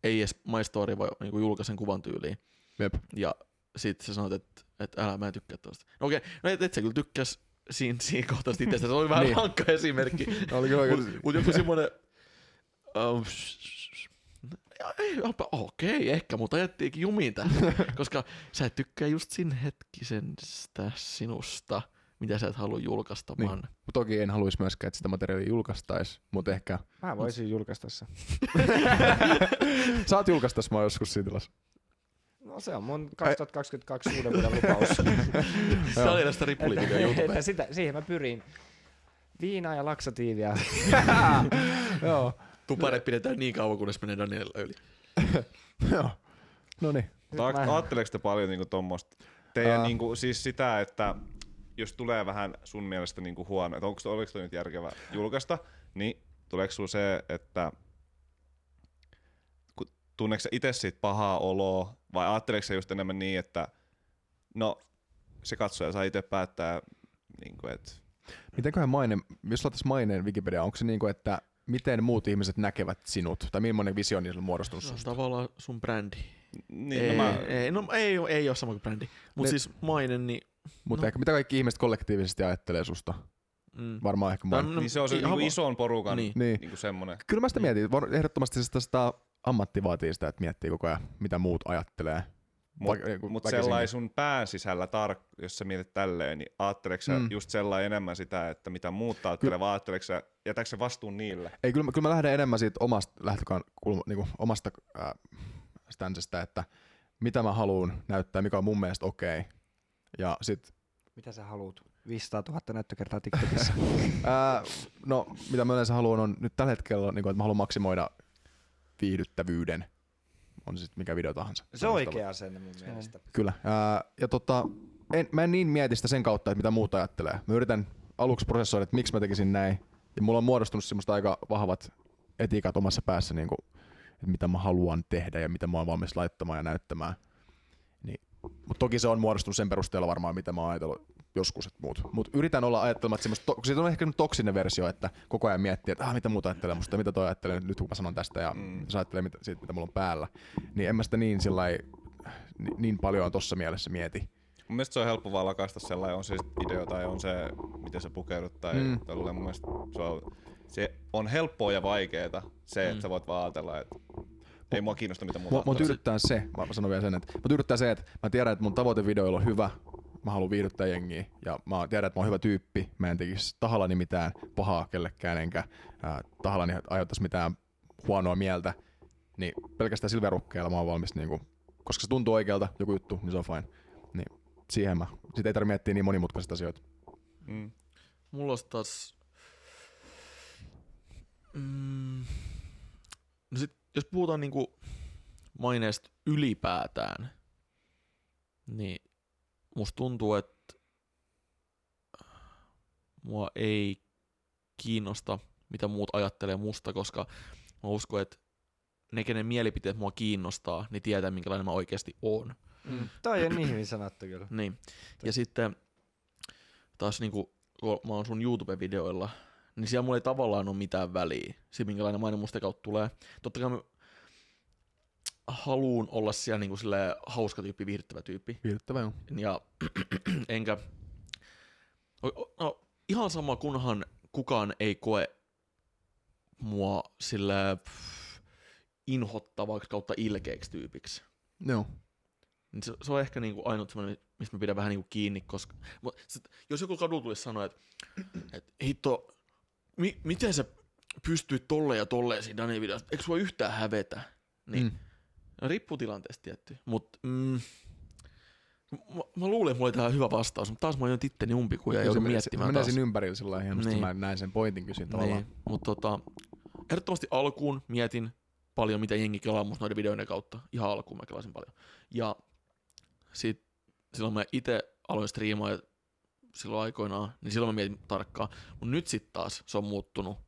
ei edes My Story, vai niin julkaisen kuvan tyyliin. Jep. Ja sit sä sanot, että, että älä, mä en tykkää tosta. No okei, no et, et sä kyllä tykkäs siinä, siinä kohtaa sit itsestä, se oli vähän Niin. rankka esimerkki. Oli kyllä Mut, mut joku semmonen... Um, okei, ehkä, mutta ajettiinkin jumiin tähän, koska sä et tykkää just sin hetkisestä sinusta, mitä sä et halua julkaista, Niin. vaan Mut toki en haluaisi myöskään, että sitä materiaalia julkaistaisi, mutta ehkä... Mä voisin julkaista sen. Saat julkaista mä joskus siinä tilassa. No se on mun 2022 uuden vuoden lupaus. se oli tästä YouTubeen. sitä, siihen mä pyrin. Viinaa ja laksatiivia. Joo. Tupareet pidetään niin kauan, kunnes menee Danielilla yli. Joo. No niin. Ajatteleeko te paljon niinku tommosta? Teidän Ää. niinku, siis sitä, että jos tulee vähän sun mielestä niinku huono, että onko oliko toi nyt järkevä julkaista, niin tuleeko sulla se, että tunneeko sä itse siitä pahaa oloa, vai ajatteleeko sä just enemmän niin, että no se katsoja saa itse päättää, niinku, että Mitenköhän maine, jos laittaisi maineen Wikipedia, onko se niinku, että miten muut ihmiset näkevät sinut? Tai millainen visio niillä on muodostunut Se on susta? tavallaan sun brändi. niin, ei, no mä, ei, no, ei, ei ole sama kuin brändi. Mutta Ne- siis maine, niin... Mutta no. ehkä mitä kaikki ihmiset kollektiivisesti ajattelee susta? Mm. Varmaan ehkä no, niin se on se ihan niinku va- ison porukan Niin. Niin. niinku semmonen. Kyllä mä sitä mietin. Var- Ehdottomasti sitä, sitä ammatti vaatii sitä, että miettii koko ajan, mitä muut ajattelee. Mutta mut sellainen sun pään sisällä, tar- jos sä mietit tälleen, niin ajatteleeko sä Mm. just sellainen enemmän sitä, että mitä muut ajattelee, vai ajatteleeko sä, jätätkö sä vastuun niille? Ei, kyllä, mä- kyllä mä lähden enemmän siitä omasta lähtökaan, kulma, niin omasta äh, stancestä, että mitä mä haluan näyttää, mikä on mun mielestä okei. Ja sit, Mitä sä haluut? 500 000 näyttökertaa TikTokissa. ää, no mitä mä yleensä haluan on nyt tällä hetkellä, niin kuin, että mä haluan maksimoida viihdyttävyyden. On se sitten mikä video tahansa. se on oikea asenne mun mielestä. Kyllä. Ää, ja tota, en, mä en niin mieti sitä sen kautta, että mitä muut ajattelee. Mä yritän aluksi prosessoida, että miksi mä tekisin näin. Ja mulla on muodostunut semmoista aika vahvat etiikat omassa päässä, niin kuin, että mitä mä haluan tehdä ja mitä mä oon valmis laittamaan ja näyttämään. Niin. Mutta toki se on muodostunut sen perusteella varmaan, mitä mä oon ajatellut joskus, että muut. Mutta yritän olla ajattelematta semmoista, to- siitä on ehkä semmoinen toksinen versio, että koko ajan miettii, että ah, mitä muuta ajattelee musta, mitä toi ajattelee nyt, kun mä sanon tästä ja mm. se ajattelee mitä, siitä, mitä mulla on päällä. Niin en mä sitä niin, sillai, ni- niin paljon tossa mielessä mieti. Mun mielestä se on helppo vaan lakasta sellainen, on se video tai on se, miten sä pukeudut tai Mm. mm. mun mielestä se on, se on helppoa ja vaikeeta se, että sä voit vaan ajatella, että ei mua kiinnosta mitä muuta Mua, mua tyydyttää se, mä sanon vielä sen, että mua tyydyttää se, että mä tiedän, että mun tavoite videoilla on hyvä, mä haluan viihdyttää jengiä. Ja mä tiedän, että mä oon hyvä tyyppi, mä en tekisi tahallani mitään pahaa kellekään enkä äh, tahallani aiheuttaisi mitään huonoa mieltä, niin pelkästään sillä verukkeella mä oon valmis, niinku, koska se tuntuu oikealta joku juttu, niin se on fine. Niin siihen mä, sit ei tarvitse miettiä niin monimutkaisia asioita. Mm. Mulla olisi taas... Mm, no sit, jos puhutaan niinku maineesta ylipäätään, niin musta tuntuu, että mua ei kiinnosta, mitä muut ajattelee musta, koska mä uskon, että ne, kenen mielipiteet mua kiinnostaa, niin tietää, minkälainen mä oikeasti oon. Mm. Toi on niin hyvin sanottu kyllä. Niin. Ja sitten taas niinku, kun mä oon sun YouTube-videoilla, niin siellä mulla ei tavallaan ole mitään väliä, se minkälainen maine musta kautta tulee. Totta kai mä haluun olla siellä niinku silleen hauska tyyppi, viihdyttävä tyyppi. Viihdyttävä joo. Ja enkä, no, ihan sama kunhan kukaan ei koe mua sille inhottavaksi kautta ilkeäksi tyypiksi. Joo. Niin se, se on ehkä niinku ainut semmoinen, mistä mä pidän vähän niinku kiinni, koska sit, jos joku kadulla tulisi sanoa, että et, hitto, mi, miten sä pystyit tolleen ja tolleen siinä Daniel videossa, eikö sua yhtään hävetä? Niin, Mm. no, riippuu tilanteesta tietty, mutta mm, mä, mä, luulen, että mulla oli tähän hyvä vastaus, mutta taas mä oon itteni umpikuja ja joudun miettimään taas. siinä ympärillä sillä lailla hienosti, Niin. mä näin sen pointin kysyn tavallaan. Niin, mutta tota, ehdottomasti alkuun mietin paljon, mitä jengi kelaa musta noiden videoiden kautta. Ihan alkuun mä kelasin paljon. Ja sit, silloin mä itse aloin striimaa silloin aikoinaan, niin silloin mä mietin tarkkaan. Mutta nyt sitten taas se on muuttunut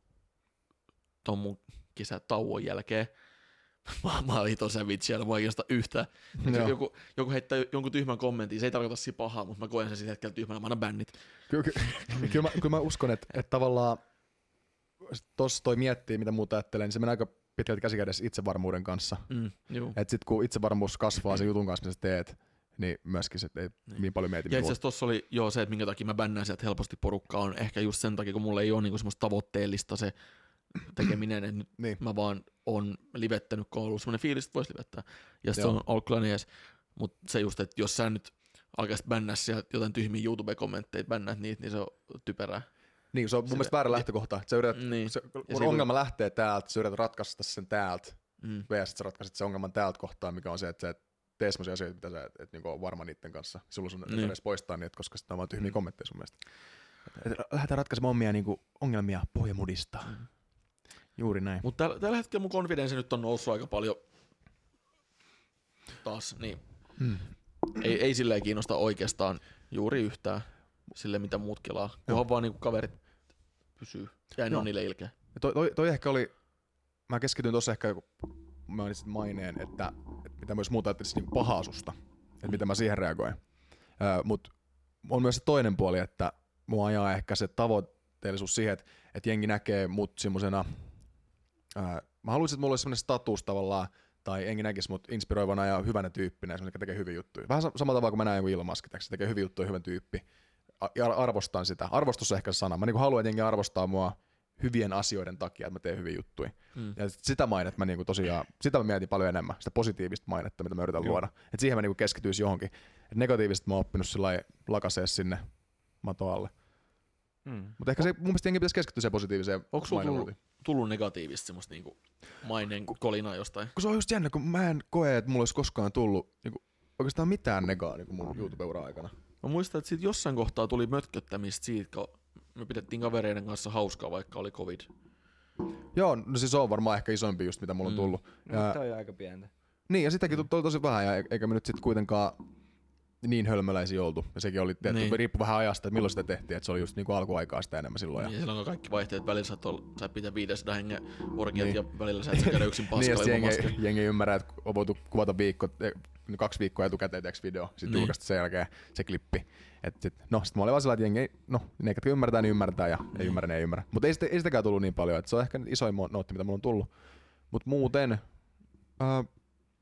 ton mun kesätauon jälkeen. Mä, mä olin tosi savage mä oikeastaan yhtään. Joo. Joku, joku heittää jonkun tyhmän kommentin, se ei tarkoita siinä pahaa, mutta mä koen sen sillä hetkellä tyhmänä, mä annan bännit. Kyllä, ky- kyllä, mä, kyllä mä uskon, että, että tavallaan tuossa toi miettii, mitä muuta ajattelee, niin se menee aika pitkälti käsikädessä itsevarmuuden kanssa. Mm. Että sit kun itsevarmuus kasvaa sen jutun kanssa, mitä sä teet, niin myöskin se ei niin, niin paljon mieti. Ja itse mitä asiassa tossa oli jo se, että minkä takia mä bännään sieltä helposti porukkaa, on ehkä just sen takia, kun mulla ei ole niinku semmoista tavoitteellista se tekeminen, että nyt Niin. mä vaan on livettänyt, kun on ollut semmoinen fiilis, että voisi livettää. Ja se Joo. on ollut kyllä jees. Mutta se just, että jos sä nyt alkaisit bännää sieltä jotain tyhmiä YouTube-kommentteja, bännäät niitä, niin se on typerää. Niin, se on mun Sille- mielestä väärä lähtökohta. Että sä yrität, Niin. se, kun siinä ongelma lähtee täältä, sä yrität ratkaista sen täältä, Mm. vs. sä ratkaiset sen ongelman täältä kohtaan, mikä on se, että sä et tee semmoisia asioita, mitä sä et, et niinku on varma niiden kanssa. Sulla on Niin. niin. edes poistaa niitä, koska sitten on vaan tyhmiä Mm. kommentteja sun mielestä. Et, et, lähdetään ratkaisemaan omia niinku, ongelmia pohjamudista. Mm. Juuri näin. Mutta tällä, tällä hetkellä mun konfidenssi nyt on noussut aika paljon taas, niin Mm. ei, ei silleen kiinnosta oikeastaan juuri yhtään sille, mitä muut kelaa. Kunhan vaan niinku kaverit pysyy. Ja en Joo. ole niille ilkeä. Ja toi, toi, toi, ehkä oli, mä keskityin tuossa ehkä, mainitsin maineen, että, että mitä myös muuta ajattelisi niin pahaa susta, että miten mä siihen reagoin. Mutta on myös se toinen puoli, että mua ajaa ehkä se tavoitteellisuus siihen, että, että jengi näkee mut semmosena, öö, mä haluaisin, että mulla olisi semmoinen status tavallaan, tai jengi näkisi mut inspiroivana ja hyvänä tyyppinä, semmoinen, joka tekee hyviä juttuja. Vähän sa- samalla tavalla kuin mä näen joku se tekee hyviä juttuja, hyvän tyyppi. Ja arvostan sitä. Arvostus on ehkä se sana. Mä niinku haluan, että jengi arvostaa mua hyvien asioiden takia, että mä teen hyviä juttuja. Mm. Ja sit sitä mainetta mä niinku tosiaan, sitä mä mietin paljon enemmän, sitä positiivista mainetta, mitä mä yritän Joo. luoda. Et siihen mä niinku keskityisin johonkin. Et negatiivista mä oon oppinut sillä lakasee sinne maton alle. Mm. Mutta ehkä se, mun mielestä jengi pitäisi keskittyä siihen positiiviseen Onko sulla tullut, tullut negatiivista semmoista niinku maineen kolinaa jostain? Kun se on just jännä, kun mä en koe, että mulla olisi koskaan tullut niinku, oikeastaan mitään negaa niinku mun YouTube-ura aikana. Mä muistan, että siitä jossain kohtaa tuli mötköttämistä siitä, kun me pidettiin kavereiden kanssa hauskaa, vaikka oli covid. Joo, no siis se on varmaan ehkä isompi just, mitä mulla on Mm. tullut. Mutta Ja, toi on aika pientä. niin, ja sitäkin tuli tosi vähän, ja eikä me nyt sitten kuitenkaan niin hölmöläisiä oltu. Ja sekin oli, tietty, Niin. riippuu vähän ajasta, että milloin sitä tehtiin, että se oli just niinku alkuaikaa sitä enemmän silloin. Ja, Ja silloin kun kaikki vaihteet välillä sä, olla, sä pitää 500 hengen orgiat Niin. ja välillä sä et sä käydä yksin niin, ja paskalla ilman jengi, jengi ymmärrää, että on voitu kuvata viikko, kaksi viikkoa etukäteen teeksi video, sitten Niin. niin. julkaista sen jälkeen se klippi. Et sit, no, sit mä olin vaan sillä, että jengi, no, ne, jotka ymmärtää, niin ymmärtää, ja Niin. ei ymmärrä, niin ei ymmärrä. Mutta ei, sitä, ei sitäkään tullut niin paljon, että se on ehkä isoin nootti, mitä mulla on tullut. Mutta muuten, ää,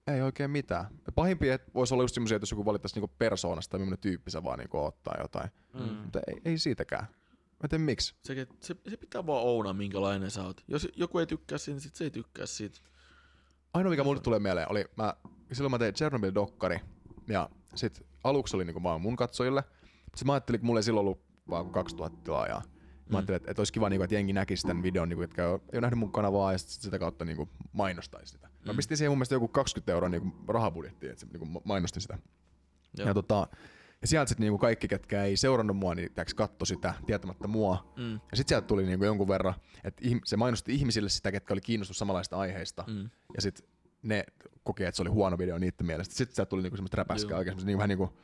ei oikein mitään. Pahimpia että voisi olla just semmoisia, että jos joku valittaisi niinku persoonasta tai millainen tyyppi sä vaan niinku oot tai jotain. Mm. Mutta ei, ei siitäkään. Mä en tiedä miksi. Se, se, se, pitää vaan ounaa, minkälainen sä oot. Jos joku ei tykkää siitä, niin sit se ei tykkää siitä. Ainoa mikä mulle tulee mieleen oli, mä, silloin mä tein Chernobyl-dokkari, ja sit aluksi oli niinku vaan mun katsojille. Sitten mä ajattelin, kun mulla ei silloin ollut vaan kuin 2000 tilaajaa. Mä Mm. ajattelin, että, että olisi kiva, niinku, että jengi näkisi tämän videon, niinku, jotka ei ole, nähnyt mun kanavaa, ja sit sitä kautta niinku, mainostaisi sitä. Mä Mm. pistin siihen mun mielestä joku 20 euroa niinku, rahabudjettiin, että se niinku, ma- mainosti sitä. Joo. Ja, tota, ja sieltä sitten niinku kaikki, ketkä ei seurannut mua, niin katto sitä tietämättä mua. Mm. Ja sitten sieltä tuli niinku jonkun verran, että se mainosti ihmisille sitä, ketkä oli kiinnostunut samanlaista aiheista. Mm. Ja sitten ne koki, että se oli huono video niiden mielestä. Sitten sieltä tuli niinku semmoista räpäskää oikein, niinku, vähän niinku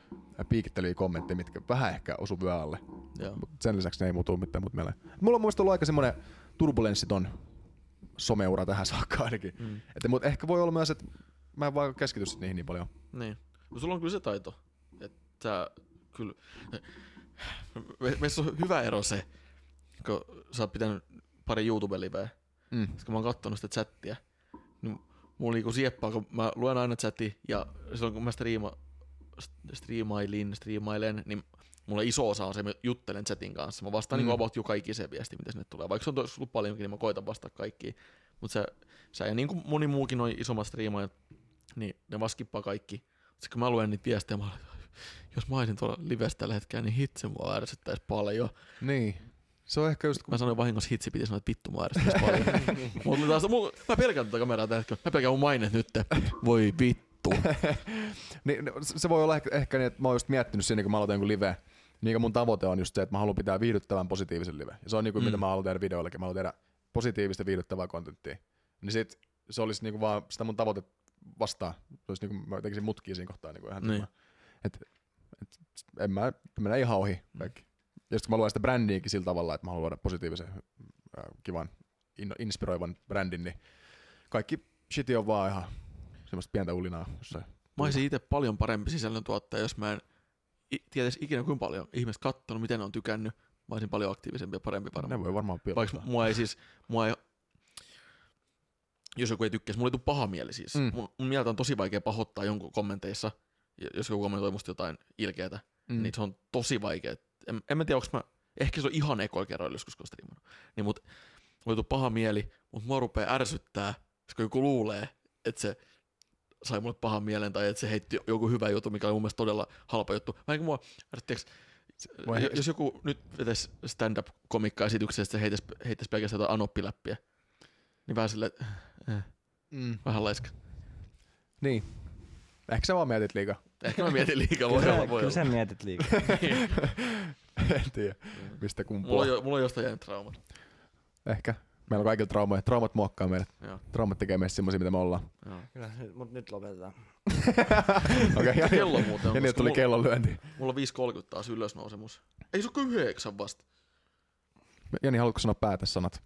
piikittelyjä kommentteja, mitkä vähän ehkä osu alle. Joo. Mut sen lisäksi ne ei muutu mitään muuta mieleen. Mulla on muista ollut aika semmoinen turbulenssiton someura tähän saakka ainakin. Mm. Että, mutta ehkä voi olla myös, että mä en vaan keskity niihin niin paljon. Niin. Kun sulla on kyllä se taito, että kyllä... Me, meissä on hyvä ero se, kun sä oot pitänyt pari YouTube-liveä, Mm. Sitten kun mä oon kattonut sitä chattia, niin mulla niinku sieppaa, kun mä luen aina chatia, ja silloin kun mä striima, striimailin, striimailen, niin mulla iso osa on se, että mä juttelen chatin kanssa. Mä vastaan mm. Mm. niinku about joka ikiseen viestiin, mitä sinne tulee. Vaikka se on tullut paljonkin, niin mä koitan vastata kaikkiin. Mutta sä, sä, ja niin kuin moni muukin noin isommat striimaajat, niin ne vaan skippaa kaikki. Sitten kun mä luen niitä viestejä, mä olen, jos mä olisin tuolla livessä tällä hetkellä, niin hitse mua ärsyttäisi paljon. Niin. Se on ehkä just, kun Mä sanoin vahingossa hitsi, piti sanoa, että vittu mua ärsyttäisi paljon. Mutta taas, mulla, mä pelkään tätä kameraa tällä hetkellä. Mä pelkään mun mainet nyt. Voi vittu. niin, se voi olla ehkä, ehkä niin, että mä oon just miettinyt siinä, kun mä aloitan jonkun live, niin mun tavoite on just se, että mä haluan pitää viihdyttävän positiivisen live. Ja se on niin kuin, Mm. mitä mä haluan tehdä videoillakin. Mä haluan tehdä positiivista viihdyttävää kontenttia. Niin sit se olisi niin kuin vaan sitä mun tavoite vastaan. Se olisi niin kuin, mä tekisin mutkia siinä kohtaa niin kuin ihan Niin. niin. Et, et, en mä, mennä ihan ohi kaikki. Ja sit kun mä luen sitä brändiäkin sillä tavalla, että mä haluan luoda positiivisen, äh, kivan, in, inspiroivan brändin, niin kaikki shit on vaan ihan semmoista pientä ulinaa jossain. Mä olisin itse paljon parempi sisällöntuottaja, jos mä en tietäisi ikinä kuinka paljon ihmiset kattonut, miten ne on tykännyt. Mä olisin paljon aktiivisempi ja parempi varmaan. Ne voi varmaan piilottaa. Vaikka mua ei siis, mua ei, jos joku ei tykkäisi, mulla ei tule paha mieli siis. Mm. Mun, mun mieltä on tosi vaikea pahoittaa jonkun kommenteissa, jos joku kommentoi musta jotain ilkeätä, mm. niin se on tosi vaikea. En, en mä tiedä, onko mä, ehkä se on ihan ekoilla kerroilla joskus, kun striimannut. Niin mut, mulla paha mieli, mutta mua rupeaa ärsyttää, kun joku luulee, että se sai mulle pahan mielen tai että se heitti joku hyvä juttu, mikä oli mun mielestä todella halpa juttu. Mä en mua, ärsyttiiäks, Voi- jos joku nyt vetäisi stand-up-komikka-esityksestä, se heittäisi, heittäisi pelkästään jotain anoppiläppiä, niin vähän sille, eh, Mm. vähän laiska. Niin. Ehkä sä vaan mietit liikaa. Ehkä mä mietin liikaa, voi Kyllä, olla, voi kyllä olla. sä mietit liikaa. en tiedä, mistä Mulla kumpua. on, jo, mulla on jostain jäänyt traumat. Ehkä. Meillä on kaikilla traumoja. Traumat muokkaa meidät. Joo, Traumat tekee meistä semmoisia, mitä me ollaan. joo. Kyllä, mut nyt lopetetaan. Okei, okay, Kello muuten on, Ja niin, tuli mulla- kellonlyönti. Mulla on 5.30 taas ylösnousemus. Ei se ole kuin yhdeksän vasta. Jani, haluatko sanoa päätesanat?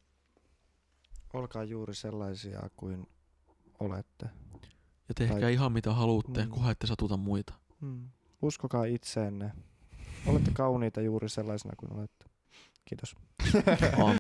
Olkaa juuri sellaisia kuin olette. Ja tehkää Tai- ihan mitä haluatte, Mm. kunhan ette satuta muita. Hmm. Uskokaa itseenne. Olette kauniita juuri sellaisena kuin olette. Kiitos.